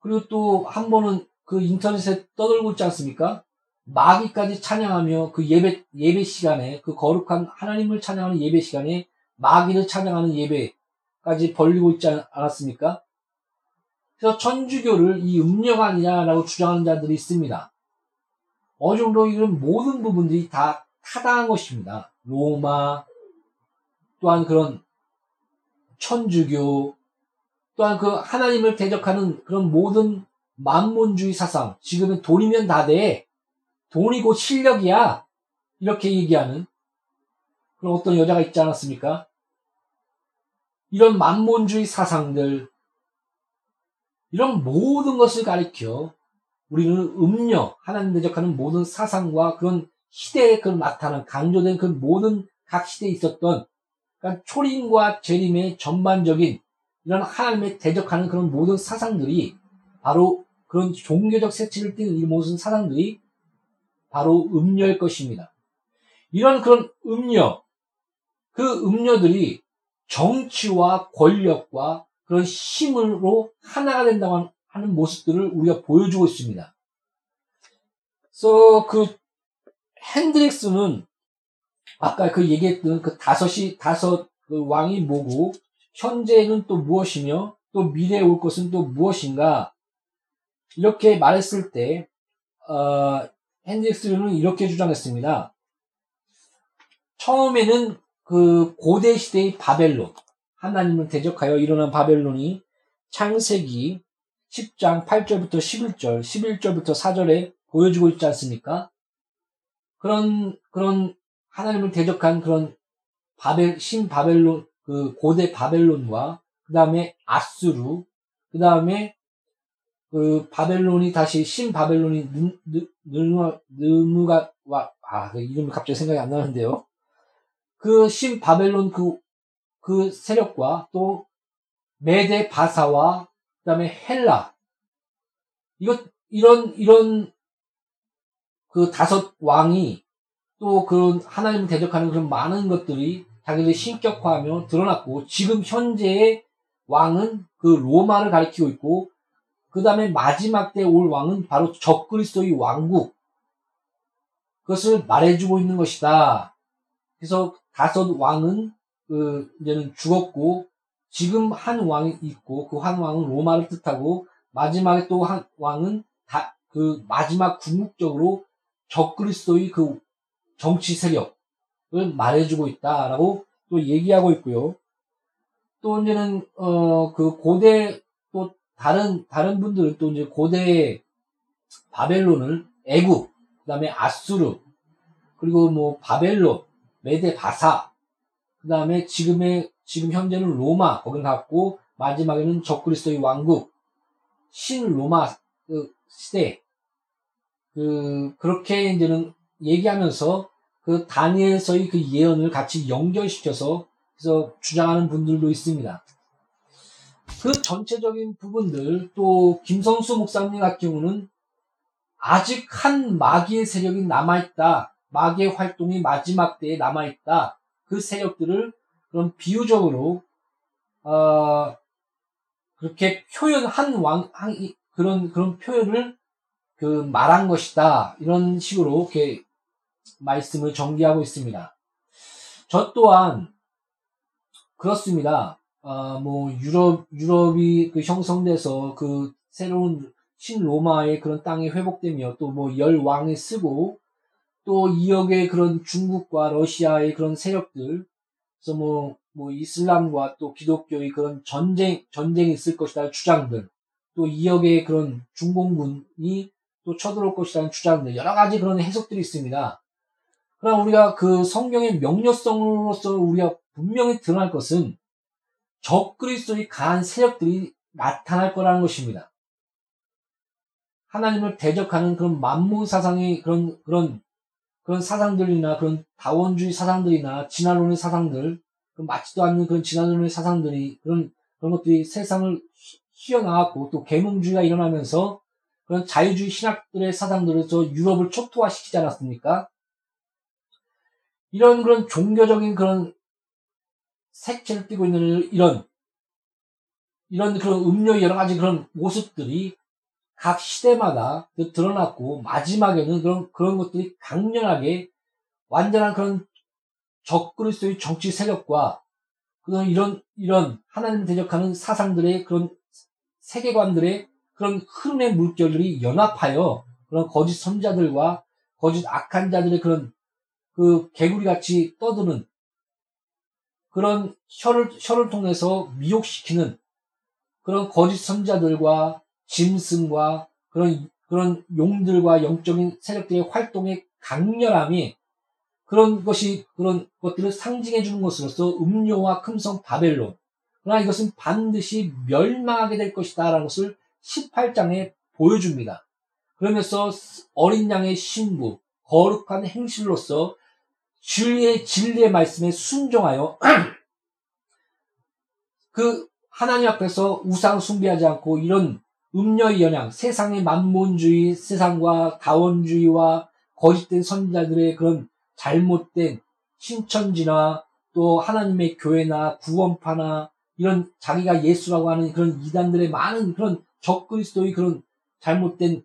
그리고 또 한 번은 그 인터넷에 떠들고 있지 않습니까? 마귀까지 찬양하며 그 예배, 예배 시간에, 그 거룩한 하나님을 찬양하는 예배 시간에 마귀를 찬양하는 예배까지 벌리고 있지 않았습니까? 그래서 천주교를 이 음녀가 아니냐라고 주장하는 자들이 있습니다. 어느 정도 이런 모든 부분들이 다 타당한 것입니다. 로마, 또한 그런 천주교, 또한 그 하나님을 대적하는 그런 모든 만문주의 사상, 지금은 돈이면 다 돼. 돈이 곧 실력이야. 이렇게 얘기하는 그런 어떤 여자가 있지 않았습니까? 이런 만몬주의 사상들, 이런 모든 것을 가리켜 우리는 음녀, 하나님 대적하는 모든 사상과 그런 시대에 그 나타난 강조된 그 모든 각 시대에 있었던 그러니까 초림과 재림의 전반적인 이런 하나님의 대적하는 그런 모든 사상들이 바로 그런 종교적 색채를 띠는 이 모든 사상들이 바로 음녀일 것입니다. 이런 그런 음녀, 그 음녀들이 정치와 권력과 그런 힘으로 하나가 된다고 하는 모습들을 우리가 보여주고 있습니다. 그래서 그 핸드릭스는 아까 그 얘기했던 그 다섯이 다섯 그 왕이 뭐고 현재는 또 무엇이며 또 미래에 올 것은 또 무엇인가 이렇게 말했을 때 어, 핸드릭스는 이렇게 주장했습니다. 처음에는 그 고대 시대의 바벨론 하나님을 대적하여 일어난 바벨론이 창세기 10장 8절부터 11절, 11절부터 4절에 보여주고 있지 않습니까? 그런, 그런 하나님을 대적한 그런 바벨, 신 바벨론, 그 고대 바벨론과 그 다음에 아수르, 그 다음에 그 바벨론이 다시 신 바벨론이 느무가 와, 아, 그 이름이 갑자기 생각이 안 나는데요. 그 신 바벨론 그, 그 세력과 또 메데 바사와 그 다음에 헬라. 이것, 이런, 이런 그 다섯 왕이 또 그런 하나님을 대적하는 그런 많은 것들이 자기들 신격화하며 드러났고 지금 현재의 왕은 그 로마를 가리키고 있고 그 다음에 마지막 때 올 왕은 바로 적그리스도의 왕국 그것을 말해주고 있는 것이다. 그래서 다섯 왕은 그 이제는 죽었고 지금 한 왕이 있고 그 한 왕은 로마를 뜻하고 마지막에 또 한 왕은 다 그 마지막 궁극적으로 적그리스도의 그 정치 세력을 말해주고 있다라고 또 얘기하고 있고요. 또 이제는 어 그 고대 또 다른 다른 분들은 또 이제 고대 바벨론을 애국 그다음에 아수르 그리고 뭐 바벨론 메데 바사, 그 다음에 지금의, 지금 현재는 로마, 거기 갔고, 마지막에는 적그리스도의 왕국, 신 로마 그 시대, 그, 그렇게 이제는 얘기하면서 그 다니엘서의 그 예언을 같이 연결시켜서 그래서 주장하는 분들도 있습니다. 그 전체적인 부분들 또 김성수 목사님 같은 경우는 아직 한 마귀의 세력이 남아있다. 마귀의 활동이 마지막 때에 남아있다. 그 세력들을 그런 비유적으로, 어, 그렇게 표현한 왕, 그런, 그런 표현을 그 말한 것이다. 이런 식으로 이렇게 말씀을 전개하고 있습니다. 저 또한 그렇습니다. 아, 뭐 유럽 유럽이 그 형성돼서 그 새로운 신로마의 그런 땅이 회복되며 또 뭐 열 왕이 쓰고 또 이역의 그런 중국과 러시아의 그런 세력들 그래서 뭐, 뭐 이슬람과 또 기독교의 그런 전쟁 전쟁이 있을 것이다 주장들 또 이역의 그런 중공군이 또 쳐들어올 것이라는 주장들 여러 가지 그런 해석들이 있습니다. 그러나 우리가 그 성경의 명료성으로서 우리가 분명히 드러날 것은 적그리스도의 강한 세력들이 나타날 거라는 것입니다. 하나님을 대적하는 그런 만무 사상의 그런 그런 그런 사상들이나 그런 다원주의 사상들이나 진화론의 사상들, 그 맞지도 않는 그런 진화론의 사상들이 그런 그런 것들이 세상을 휘어나왔고 또 계몽주의가 일어나면서 그런 자유주의 신학들의 사상들을 저 유럽을 초토화시키지 않았습니까? 이런 그런 종교적인 그런 색채를 띠고 있는 이런 이런 그런 음료의 여러 가지 그런 모습들이 각 시대마다 드러났고 마지막에는 그런 그런 것들이 강렬하게 완전한 그런 적그리스도의 정치 세력과 그런 이런 이런 하나님 대적하는 사상들의 그런 세계관들의 그런 흐름의 물결들이 연합하여 그런 거짓 선자들과 거짓 악한 자들의 그런 그 개구리 같이 떠드는 그런 혀를, 혀를 통해서 미혹시키는 그런 거짓 선자들과 짐승과 그런, 그런 용들과 영적인 세력들의 활동의 강렬함이 그런 것이, 그런 것들을 상징해 주는 것으로서 음료와 금성 바벨론. 그러나 이것은 반드시 멸망하게 될 것이다. 라는 것을 18장에 보여줍니다. 그러면서 어린 양의 신부, 거룩한 행실로서 주의 진리의 말씀에 순종하여 그 하나님 앞에서 우상 숭배하지 않고 이런 음녀의 연양, 세상의 만몬주의, 세상과 다원주의와 거짓된 선자들의 그런 잘못된 신천지나 또 하나님의 교회나 구원파나 이런 자기가 예수라고 하는 그런 이단들의 많은 그런 적그리스도의 그런 잘못된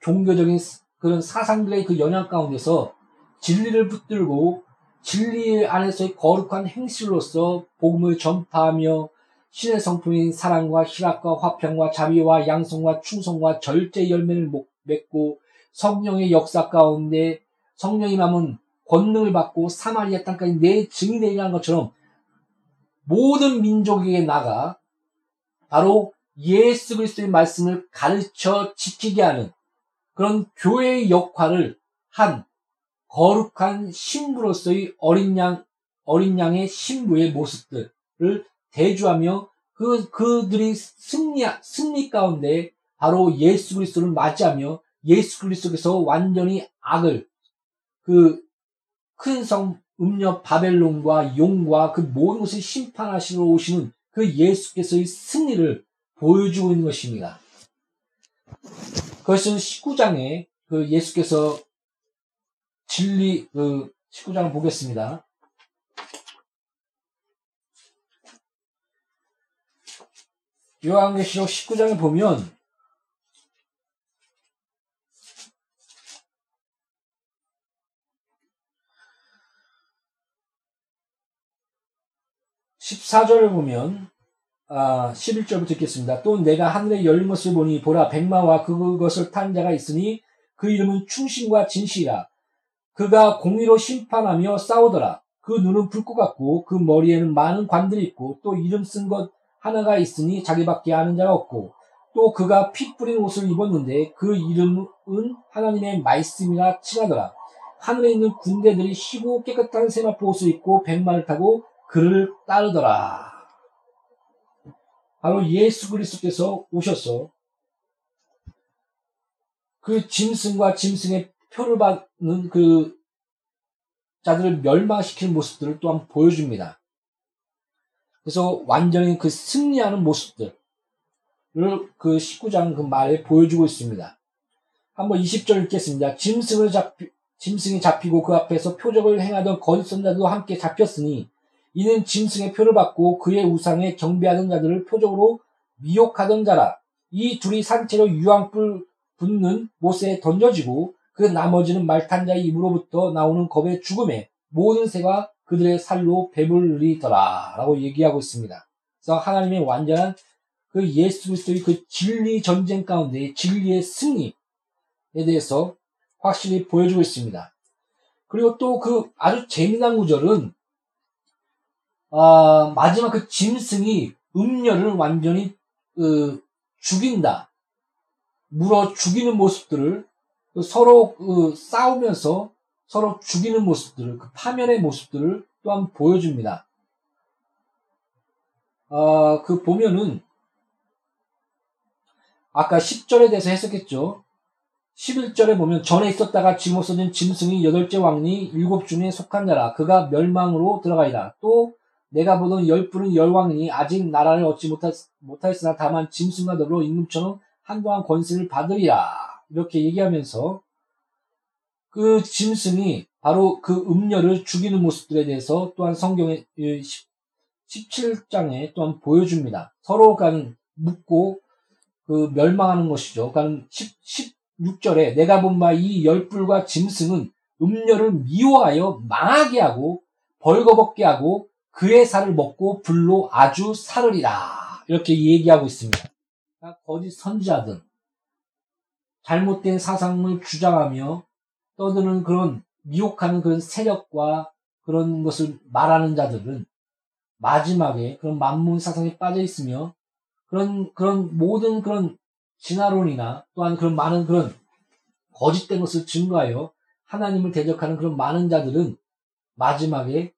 종교적인 그런 사상들의 그 영향 가운데서 진리를 붙들고 진리 안에서의 거룩한 행실로서 복음을 전파하며 신의 성품인 사랑과 희락과 화평과 자비와 양성과 충성과 절제 열매를 맺고 성령의 역사 가운데 성령이 남은 권능을 받고 사마리아 땅까지 내 증이 되리라는 것처럼 모든 민족에게 나가 바로 예수 그리스도의 말씀을 가르쳐 지키게 하는 그런 교회의 역할을 한 거룩한 신부로서의 어린 양, 어린 양의 신부의 모습들을 대주하며 그, 그들이 승리, 승리 가운데 바로 예수 그리스도를 맞이하며 예수 그리스도께서 완전히 악을 그 큰 성 음녀 바벨론과 용과 그 모든 것을 심판하시러 오시는 그 예수께서의 승리를 보여주고 있는 것입니다. 그것은 19장에 그 예수께서 진리 그 19장 보겠습니다. 요한계시록 19장에 보면 (14절을) 보면 아, 11절부터 읽겠습니다. 또 내가 하늘에 열린 것을 보니 보라 백마와 그것을 탄 자가 있으니 그 이름은 충신과 진실이라 그가 공의로 심판하며 싸우더라. 그 눈은 불꽃 같고 그 머리에는 많은 관들이 있고 또 이름 쓴 것 하나가 있으니 자기밖에 아는 자가 없고 또 그가 피 뿌린 옷을 입었는데 그 이름은 하나님의 말씀이라 칭하더라. 하늘에 있는 군대들이 희고 깨끗한 세마포 옷을 입고 백마를 타고 그를 따르더라. 바로 예수 그리스도께서 오셔서 그 짐승과 짐승의 표를 받는 그 자들을 멸망시키는 모습들을 또한 보여줍니다. 그래서 완전히 그 승리하는 모습들을 그 19장 그 말에 보여주고 있습니다. 한번 20절 읽겠습니다. 짐승을 잡히, 짐승이 잡히고 그 앞에서 표적을 행하던 거짓 선 자도 함께 잡혔으니 이는 짐승의 표를 받고 그의 우상에 경배하던 자들을 표적으로 미혹하던 자라. 이 둘이 산채로 유황불 붙는 못에 던져지고 그 나머지는 말탄 자의 입으로부터 나오는 겁의 죽음에 모든 새가 그들의 살로 배불리더라 라고 얘기하고 있습니다. 그래서 하나님의 완전한 그 예수 그리스도의 그 진리 전쟁 가운데 진리의 승리에 대해서 확실히 보여주고 있습니다. 그리고 또 그 아주 재미난 구절은 어, 마지막 그 짐승이 음녀를 완전히 그 죽인다. 물어 죽이는 모습들을 그 서로 그 싸우면서 서로 죽이는 모습들을 그 파멸의 모습들을 또한 보여줍니다. 어, 그 보면은 아까 10절에 대해서 했었겠죠. 11절에 보면 전에 있었다가 지금 없어진 짐승이 여덟째 왕리 일곱 중에 속한 자라 그가 멸망으로 들어가이다. 또 내가 보던 열분은 열왕이 아직 나라를 얻지 못하였으나 다만 짐승과 더불어 임금처럼 한동안 권세를 받으리라. 이렇게 얘기하면서 그 짐승이 바로 그 음녀를 죽이는 모습들에 대해서 또한 성경의 17장에 또한 보여줍니다. 서로 간 묻고 그 멸망하는 것이죠. 그러니까 10, 16절에 내가 본 바 이 열불과 짐승은 음녀를 미워하여 망하게 하고 벌거벗게 하고 그의 살을 먹고 불로 아주 사르리라. 이렇게 얘기하고 있습니다. 거짓 선지자든 잘못된 사상을 주장하며 떠드는 그런 미혹하는 그런 세력과 그런 것을 말하는 자들은 마지막에 그런 만문 사상에 빠져 있으며 그런 그런 모든 그런 진화론이나 또한 그런 많은 그런 거짓된 것을 증거하여 하나님을 대적하는 그런 많은 자들은 마지막에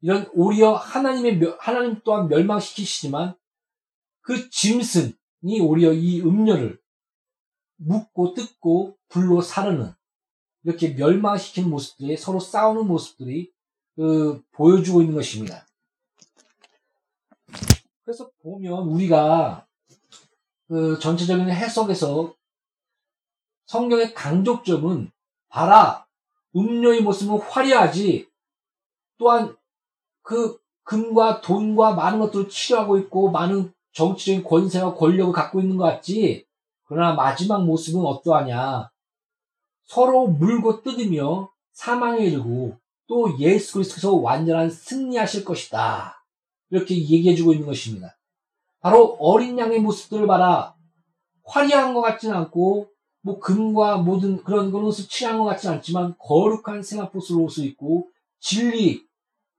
이런 오히려 하나님의 하나님 또한 멸망시키시지만 그 짐승이 오히려 이 음료를 묻고 뜯고 불로 사르는 이렇게 멸망시키는 모습들이 서로 싸우는 모습들이 그 보여주고 있는 것입니다. 그래서 보면 우리가 그 전체적인 해석에서 성경의 강조점은 봐라 음료의 모습은 화려하지 또한 그 금과 돈과 많은 것들을 치료하고 있고 많은 정치적인 권세와 권력을 갖고 있는 것 같지 그러나 마지막 모습은 어떠하냐 서로 물고 뜯으며 사망에 이르고 또 예수 그리스도께서 완전한 승리하실 것이다. 이렇게 얘기해주고 있는 것입니다. 바로 어린 양의 모습들을 봐라. 화려한 것 같지는 않고, 뭐 금과 모든 그런 것을 취한 것 같지는 않지만 거룩한 생활포스를 옷을 입고 진리,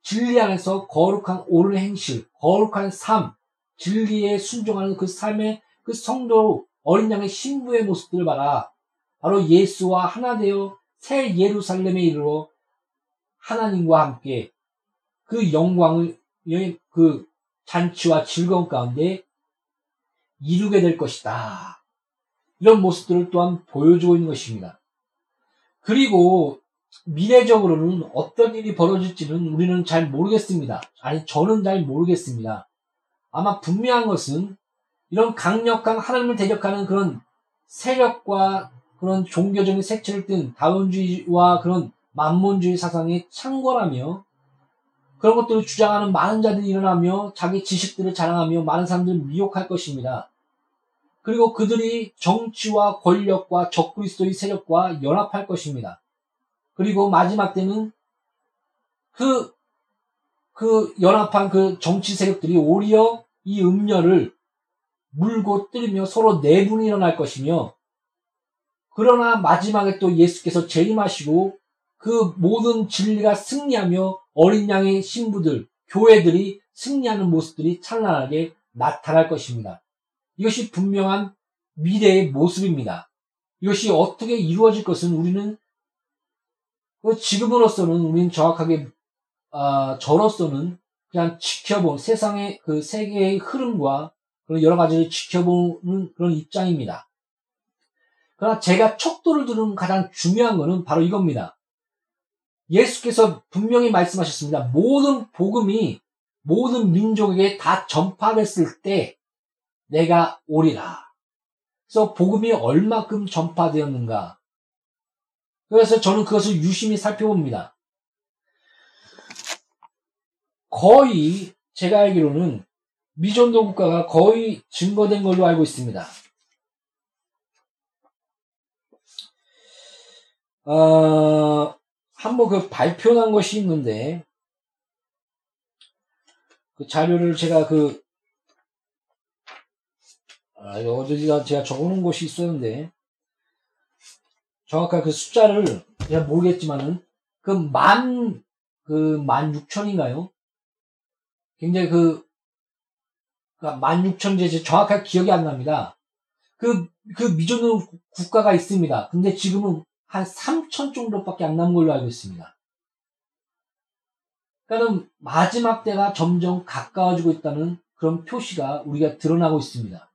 진리 안에서 거룩한 옳은 행실, 거룩한 삶, 진리에 순종하는 그 삶의 그 성도 어린 양의 신부의 모습들을 봐라. 바로 예수와 하나 되어 새 예루살렘에 이르러 하나님과 함께 그 영광을 그 잔치와 즐거움 가운데 이루게 될 것이다. 이런 모습들을 또한 보여주고 있는 것입니다. 그리고 미래적으로는 어떤 일이 벌어질지는 우리는 잘 모르겠습니다. 아니, 저는 잘 모르겠습니다. 아마 분명한 것은 이런 강력한 하나님을 대적하는 그런 세력과 그런 종교적인 색채를 띤 다원주의와 그런 만문주의 사상에 창궐하며 그런 것들을 주장하는 많은 자들이 일어나며 자기 지식들을 자랑하며 많은 사람들을 미혹할 것입니다. 그리고 그들이 정치와 권력과 적그리스도의 세력과 연합할 것입니다. 그리고 마지막 때는 그, 그 연합한 그 정치 세력들이 오히려 이 음녀를 물고 뜨리며 서로 내분이 일어날 것이며 그러나 마지막에 또 예수께서 재림하시고 그 모든 진리가 승리하며 어린 양의 신부들, 교회들이 승리하는 모습들이 찬란하게 나타날 것입니다. 이것이 분명한 미래의 모습입니다. 이것이 어떻게 이루어질 것은 우리는 그 지금으로서는 우리는 정확하게 아, 저로서는 그냥 지켜본 세상의 그 세계의 흐름과 그런 여러 가지를 지켜보는 그런 입장입니다. 그러나 제가 척도를 두는 가장 중요한 것은 바로 이겁니다. 예수께서 분명히 말씀하셨습니다. 모든 복음이 모든 민족에게 다 전파됐을 때 내가 오리라. 그래서 복음이 얼마큼 전파되었는가. 그래서 저는 그것을 유심히 살펴봅니다. 거의 제가 알기로는 미전도 국가가 거의 증거된 걸로 알고 있습니다. 어, 한번 그 발표한 것이 있는데, 그 자료를 제가 그, 아, 어디다 제가 적어놓은 곳이 있었는데, 정확한 그 숫자를 제가 모르겠지만은, 그 만, 그 만 육천인가요? 굉장히 그, 그만 육천제 정확하게 기억이 안 납니다. 그, 그 미존 국가가 있습니다. 근데 지금은 한 3천 정도밖에 안 남은 걸로 알고 있습니다. 그러니까 마지막 때가 점점 가까워지고 있다는 그런 표시가 우리가 드러나고 있습니다.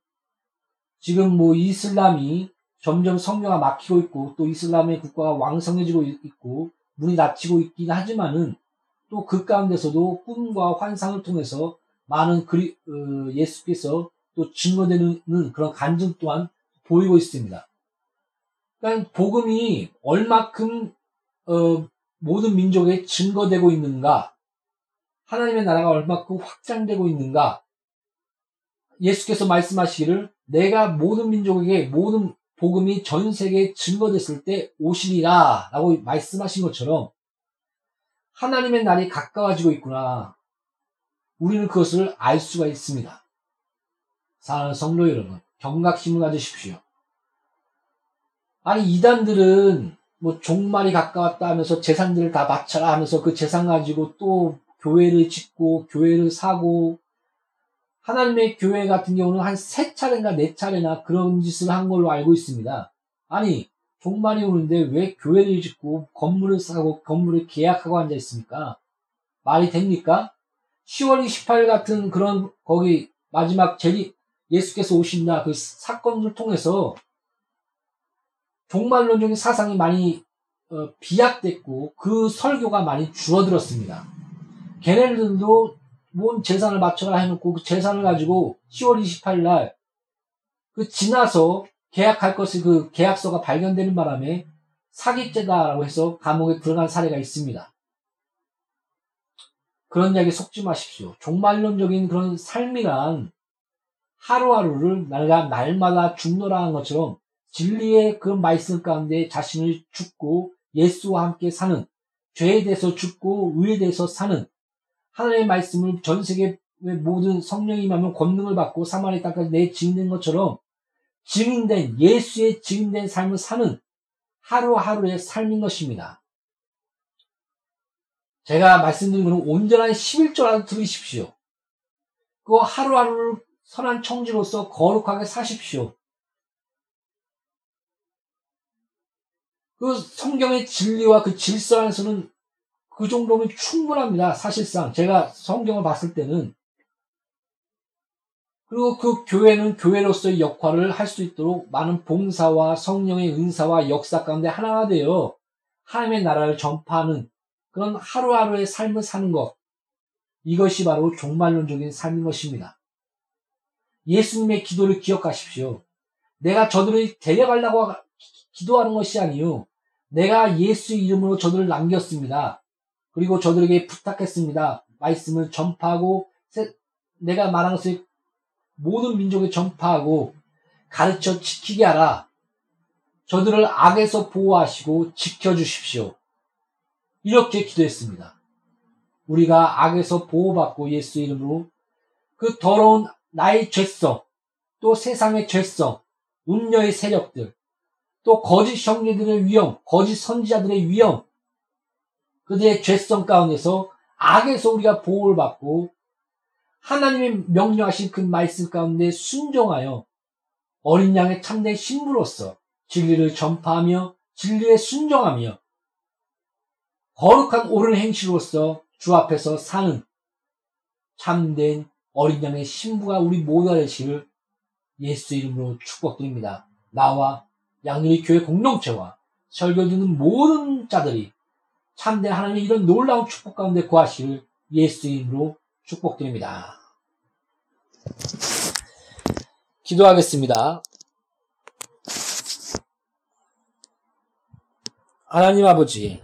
지금 뭐 이슬람이 점점 성교가 막히고 있고 또 이슬람의 국가가 왕성해지고 있고 문이 닫히고 있긴 하지만은 또 그 가운데서도 꿈과 환상을 통해서 많은 그리, 어, 예수께서 또 증거되는 그런 간증 또한 보이고 있습니다. 그러니까 복음이 얼마큼 어, 모든 민족에 증거되고 있는가, 하나님의 나라가 얼마큼 확장되고 있는가, 예수께서 말씀하시기를 내가 모든 민족에게 모든 복음이 전 세계에 증거됐을 때 오시리라 라고 말씀하신 것처럼 하나님의 날이 가까워지고 있구나. 우리는 그것을 알 수가 있습니다. 사랑하는 성도 여러분, 경각심을 가지십시오. 아니 이단들은 뭐 종말이 가까웠다 하면서 재산들을 다 바쳐라 하면서 그 재산 가지고 또 교회를 짓고 교회를 사고 하나님의 교회 같은 경우는 한 세 차례나 네 차례나 그런 짓을 한 걸로 알고 있습니다. 아니 종말이 오는데 왜 교회를 짓고 건물을 사고 건물을 계약하고 앉아 있습니까? 말이 됩니까? 10월 28일 같은 그런 거기 마지막 제리 예수께서 오신다 그 사건을 통해서 종말론적인 사상이 많이 어, 비약됐고 그 설교가 많이 줄어들었습니다. 걔네들도 뭔 재산을 맞춰라 해놓고 그 재산을 가지고 10월 28일 날 그 지나서 계약할 것을 그 계약서가 발견되는 바람에 사기죄다라고 해서 감옥에 들어간 사례가 있습니다. 그런 이야기 속지 마십시오. 종말론적인 그런 삶이란 하루하루를 날가 날마다 죽노라 한 것처럼 진리의 그 말씀 가운데 자신을 죽고 예수와 함께 사는 죄에 대해서 죽고 의에 대해서 사는 하나님의 말씀을 전 세계 모든 성령이 임하면 권능을 받고 사마리 땅까지 내 증인된 것처럼 증인된 예수의 증인된 삶을 사는 하루하루의 삶인 것입니다. 제가 말씀드린 것은 온전한 11조라도 들으십시오. 그 하루하루를 선한 청지로서 거룩하게 사십시오. 그 성경의 진리와 그 질서 안에서는 그 정도면 충분합니다. 사실상 제가 성경을 봤을 때는 그리고 그 교회는 교회로서의 역할을 할 수 있도록 많은 봉사와 성령의 은사와 역사 가운데 하나가 되어 하나님의 나라를 전파하는 그런 하루하루의 삶을 사는 것. 이것이 바로 종말론적인 삶인 것입니다. 예수님의 기도를 기억하십시오. 내가 저들을 데려가려고 기도하는 것이 아니요. 내가 예수 이름으로 저들을 남겼습니다. 그리고 저들에게 부탁했습니다. 말씀을 전파하고 내가 말한 것을 모든 민족에 전파하고 가르쳐 지키게 하라. 저들을 악에서 보호하시고 지켜주십시오. 이렇게 기도했습니다. 우리가 악에서 보호받고 예수 이름으로 그 더러운 나의 죄성, 또 세상의 죄성, 음녀의 세력들, 또 거짓 형제들의 위험, 거짓 선지자들의 위험, 그들의 죄성 가운데서 악에서 우리가 보호를 받고 하나님의 명령하신 그 말씀 가운데 순종하여 어린 양의 참된 신부로서 진리를 전파하며 진리에 순종하며 거룩한 옳은 행실로서 주 앞에서 사는 참된 어린 양의 신부가 우리 모두가 되시를 예수 이름으로 축복드립니다. 나와 양누리 교회 공동체와 설교 듣는 모든 자들이 참된 하나님의 이런 놀라운 축복 가운데 구하시를 예수 이름으로 축복드립니다. 기도하겠습니다. 하나님 아버지,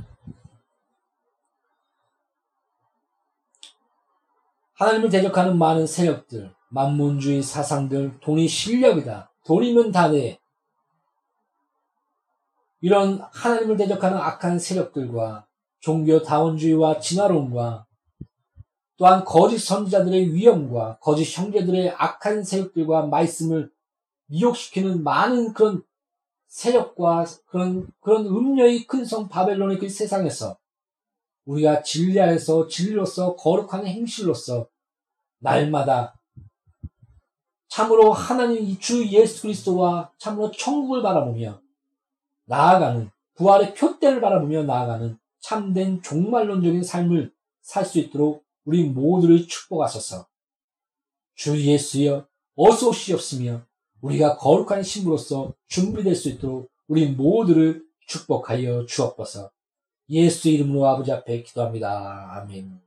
하나님을 대적하는 많은 세력들, 만문주의 사상들, 돈이 실력이다. 돈이면 다 돼. 이런 하나님을 대적하는 악한 세력들과 종교 다원주의와 진화론과 또한 거짓 선지자들의 위험과 거짓 형제들의 악한 세력들과 말씀을 미혹시키는 많은 그런 세력과 그런 그런 음녀의 큰 성 바벨론의 그 세상에서 우리가 진리하여서 진리로서 거룩한 행실로서 날마다 참으로 하나님 주 예수 그리스도와 참으로 천국을 바라보며 나아가는 부활의 표대를 바라보며 나아가는 참된 종말론적인 삶을 살 수 있도록 우리 모두를 축복하소서. 주 예수여 어서 오시옵으며 우리가 거룩한 신부로서 준비될 수 있도록 우리 모두를 축복하여 주옵소서. 예수 이름으로 아버지 앞에 기도합니다. 아멘.